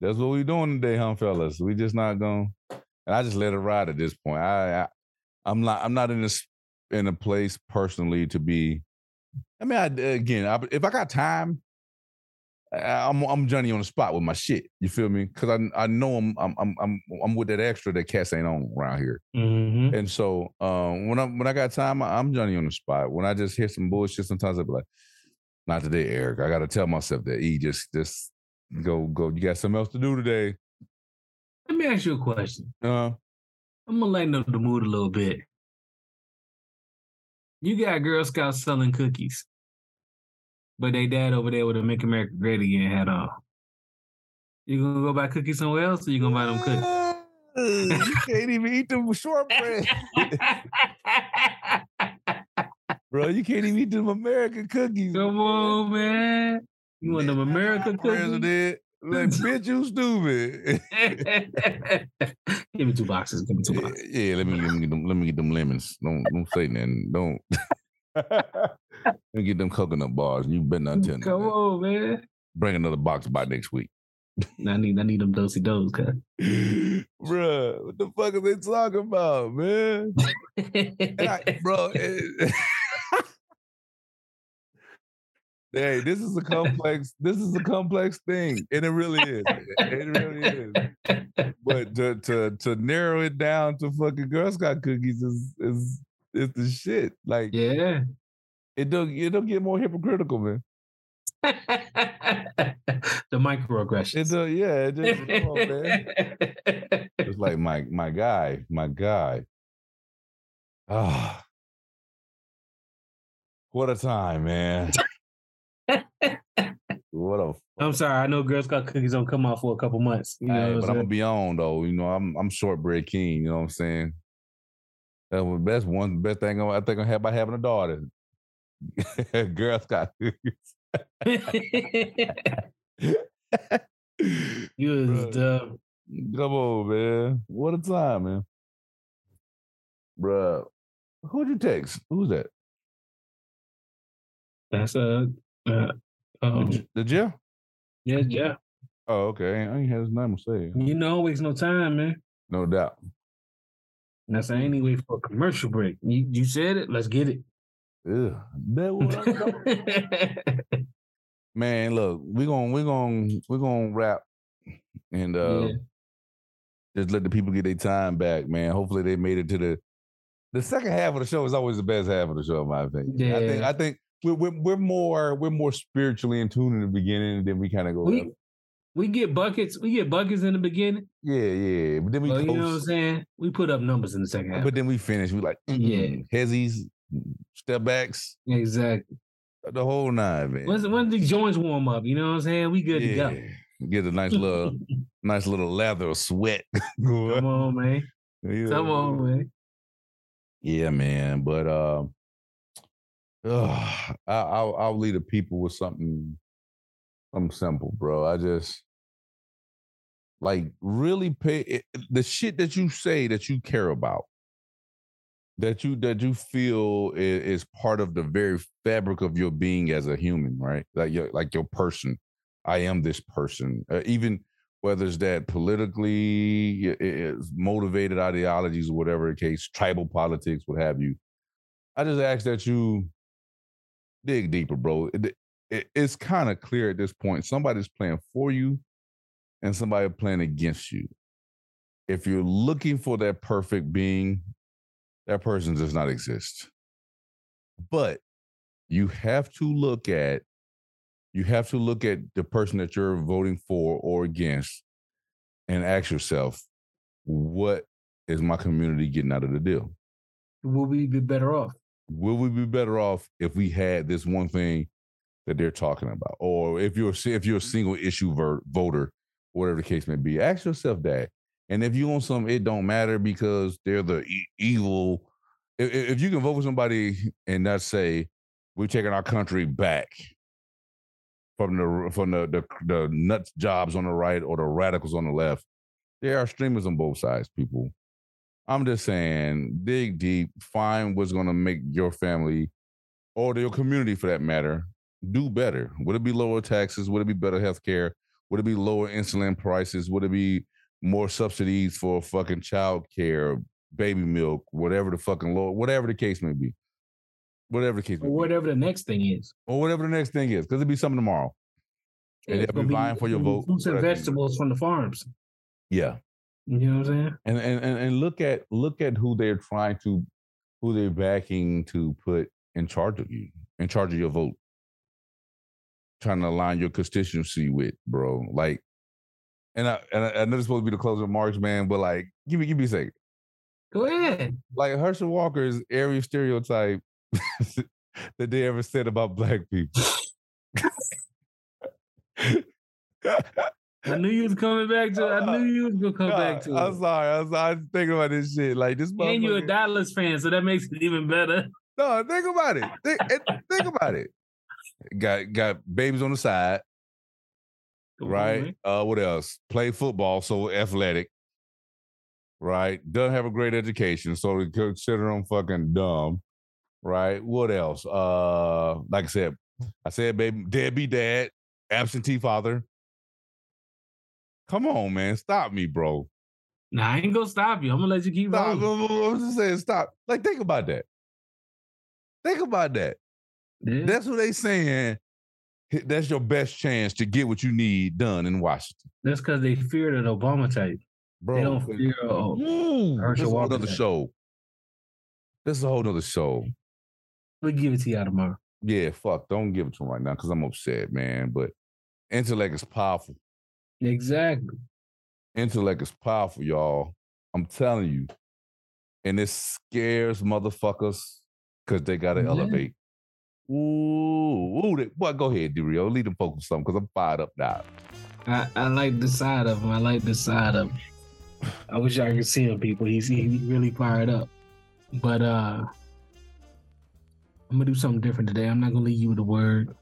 That's what we doing today, huh, fellas? We just not going and I just let it ride at this point. I, I I'm not I'm not in this in a place personally to be. I mean, I, again, I, if I got time, I, I'm I'm Johnny on the spot with my shit. You feel me? Because I I know I'm I'm I'm I'm I'm with that extra that cats ain't on around here. hmm And so um, when I when I got time, I- I'm Johnny on the spot. When I just hear some bullshit, sometimes I be like, "Not today, Eric. I got to tell myself that he just just go go. You got something else to do today." Let me ask you a question. Uh, I'm gonna lighten up the mood a little bit. You got Girl Scouts selling cookies, but they dad over there with a "Make America Great Again" hat on. You gonna go buy cookies somewhere else, or you gonna buy them cookies? [laughs] you can't even eat them shortbread, [laughs] bro. You can't even eat them American cookies. Come on, man. You want them America cookies? President, like bitch, you stupid. [laughs] Give me two boxes. Give me two boxes. yeah, let me let me get them let me get them lemons. Don't don't say nothing. Don't [laughs] [laughs] let me get them coconut bars. You better not tell me. Come on, man. Bring another box by next week. I need I need them Do-si-dos, cut. Bruh, what the fuck are they talking about, man? I, bro, it- hey, this is a complex. This is a complex thing, and it really is. It really is. But to to to narrow it down to fucking Girl Scout cookies is is is the shit. Like yeah. it don't it don't get more hypocritical, man. [laughs] the It microaggressions. do, yeah, it just come on, man. [laughs] It's like my my guy, my guy. Ah, [sighs] what a time, man. What a I'm sorry. I know Girl Scout cookies don't come out for a couple months. You know, but I'm I'm gonna be on though. You know, I'm I'm shortbread king. You know what I'm saying? That was best one best thing I I think I have by having a daughter. [laughs] Girl Scout cookies. [laughs] you was dumb. Come on, man. What a time, man. Bruh. Who'd you text? Who's that? That's a uh, The, um, J- the Jeff? yeah, yeah. Oh, okay. I ain't had his name to say. You know, waste no time, man. No doubt. That's the only way for a commercial break. You, you said it. Let's get it. Ugh. That what [laughs] Man, look, we're gonna we're gonna we're gonna wrap and uh Yeah. just let the people get their time back, man. Hopefully they made it to the the second half of the show is always the best half of the show, in my opinion. I think Yeah. I think we're, we're we're more we're more spiritually in tune in the beginning, and then we kind of go we we get buckets. We get buckets in the beginning. yeah, yeah. But then we But you know what I'm saying? We put up numbers in the second half. but then we finish. We like Yeah. yeah, hezzies, step backs, exactly. the whole nine, man. Once once the joints warm up, you know what I'm saying? We good to go. Get a nice little [laughs] nice little lather of sweat. [laughs] Come on, man. Yeah. Come on, man. Yeah, man. But uh, ugh, I, I'll I'll the people with something something simple, bro. I just like really pay the shit that you say that you care about, that you that you feel is, is part of the very fabric of your being as a human, right? Like your like your person. I am this person. Uh, even whether it's that politically i- i- motivated ideologies or whatever the case, tribal politics, what have you. I just ask that you dig deeper, bro. It- it- it's kind of clear at this point. Somebody's playing for you and somebody playing against you. If you're looking for that perfect being, that person does not exist. But you have to look at you have to look at the person that you're voting for or against and ask yourself, what is my community getting out of the deal? Will we be better off? Will we be better off if we had this one thing that they're talking about? Or if you're if you're a mm-hmm. single issue ver- voter, whatever the case may be, ask yourself that. And if you want some, it don't matter because they're the e- evil. If, if you can vote for somebody and not say we're taking our country back from the from the, the the nuts jobs on the right or the radicals on the left, there are streamers on both sides, people. I'm just saying, dig deep, find what's gonna make your family or your community for that matter do better. Would it be lower taxes? Would it be better health care? Would it be lower insulin prices? Would it be more subsidies for fucking child care, baby milk, whatever the fucking law, whatever the case may be. Whatever the case may Or be. whatever the next thing is. Or whatever the next thing is, because it'll be something tomorrow. And It's they'll be vying for your be vote. Fruits and vegetables from the farms. Yeah. You know what I'm saying? and and and, look at look at who they're trying to who they're backing to put in charge of you in charge of your vote trying to align your constituency with bro like and i and i, I know this supposed to be the closing remarks man but like give me give me a second Go ahead. like herschel walker's every stereotype [laughs] that they ever said about black people [laughs] [laughs] I knew you was coming back to. I knew you was gonna come back to. I'm it. sorry. I'm sorry. I'm thinking about this shit. Like this. And you're a Dallas fan, so that makes it even better. [laughs] No, think about it. Think, think about it. Got got babies on the side, Come right? man. Uh, what else? Play football, so athletic, right? Doesn't have a great education, so we consider them fucking dumb, right? What else? Uh, like I said, I said, baby, deadbeat dad, absentee father. Come on, man, stop me, bro. Nah, I ain't gonna stop you. I'm gonna let you keep Stop. rolling. I'm just saying, stop. Like, think about that. Think about that. Yeah. That's what they saying. That's your best chance to get what you need done in Washington, That's because they fear that Obama type. bro. They don't eh, fear. Oh, Ooh, Herschel this is a whole type. show. This is a whole other show. we'll give it to you tomorrow. Yeah, fuck. Don't give it to him right now because I'm upset, man. But intellect is powerful. Exactly. Intellect is powerful, y'all. I'm telling you. And it scares motherfuckers because they gotta Yeah. elevate. Ooh, ooh, they, boy, go ahead, Dario. Lead them with something because I'm fired up now. I, I like the side of him. I like the side of him. I wish I could see him, people. He's he really fired up. But uh I'm gonna do something different today. I'm not gonna leave you with a word.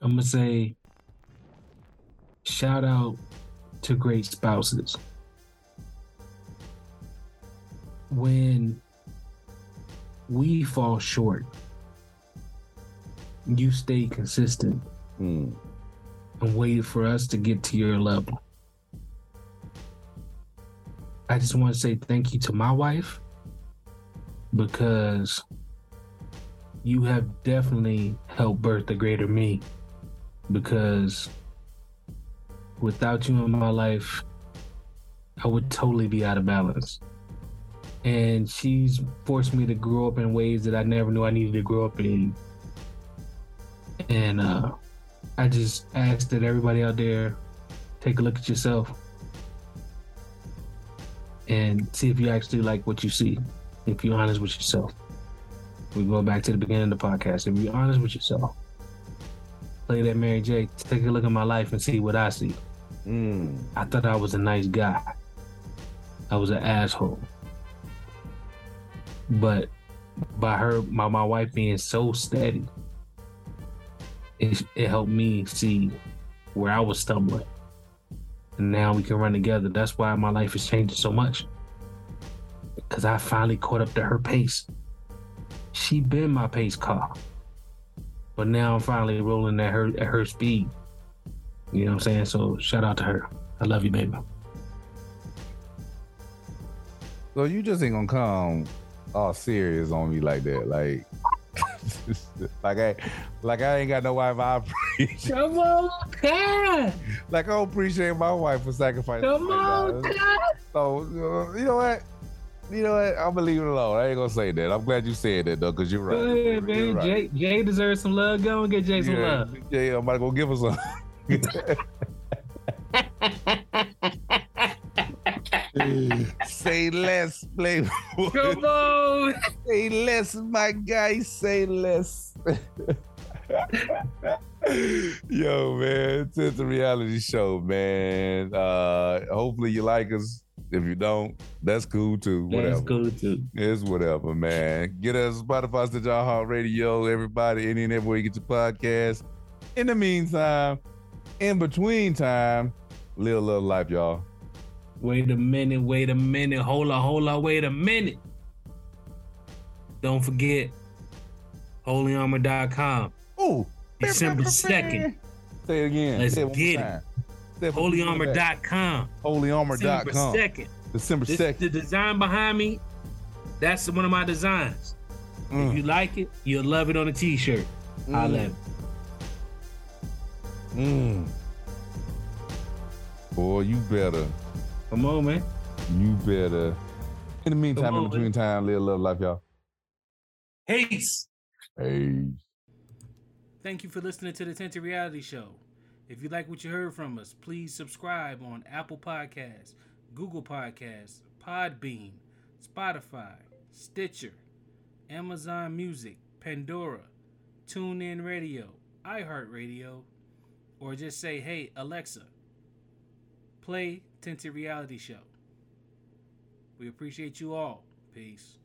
I'm gonna say shout out to great spouses. When we fall short, you stay consistent Mm. and waited for us to get to your level. I just want to say thank you to my wife because you have definitely helped birth the greater me. Because without you in my life, I would totally be out of balance. And she's forced me to grow up in ways that I never knew I needed to grow up in. And uh, I just ask that everybody out there take a look at yourself and see if you actually like what you see. If you're honest with yourself. We go back to the beginning of the podcast. If you're honest with yourself, play that Mary J. Take a look at my life and see what I see. Mm. I thought I was a nice guy. I was an asshole. But by her, my, my wife being so steady, it, it helped me see where I was stumbling. And now we can run together. That's why my life is changing so much. Because I finally caught up to her pace. She been my pace car. But now I'm finally rolling at her at her speed. You know what I'm saying? So shout out to her. I love you, baby. So you just ain't gonna come all serious on me like that, like, [laughs] like I, like I ain't got no wife. I appreciate, Come on, [laughs] God. like I don't appreciate my wife for sacrificing. Come on, that. God. So uh, you know what? You know what? I'm gonna leave it alone. I ain't gonna say that. I'm glad you said that though, cause you're right. Go ahead, You're man. right. Jay, Jay deserves some love. Go and get Jay some love. Jay, I'm about to go give her some. Say less, playboy. Come on. Say less, my guy. Say less. Yo, man, it's a reality show, man. Uh, hopefully you like us. If you don't, that's cool too. Whatever. That's cool too. It's whatever, man. Get us Spotify, Stitcher, Heart Radio, everybody, any and everywhere you get your podcast. In the meantime, in between time, live a little life, y'all. Wait a minute. Wait a minute. Hold on. Hold on. Wait a minute. Don't forget holyarmor.com. Ooh. December 2nd. Say it again. Let's Say more get it. it one more time. Holyarmor.com. Holyarmor.com. December 2nd. December 2nd. This, the design behind me, that's one of my designs. If Mm, you like it, you'll love it on a t-shirt. I mm, love it. Mm. Boy, you better. Come on, man. You better. In the meantime, Come in on, between time, live a little life, y'all. Peace. Hey. Thank you for listening to the Tinted Reality Show. If you like what you heard from us, please subscribe on Apple Podcasts, Google Podcasts, Podbean, Spotify, Stitcher, Amazon Music, Pandora, TuneIn Radio, iHeartRadio, or just say, hey, Alexa, play Tinted Reality Show. We appreciate you all. Peace.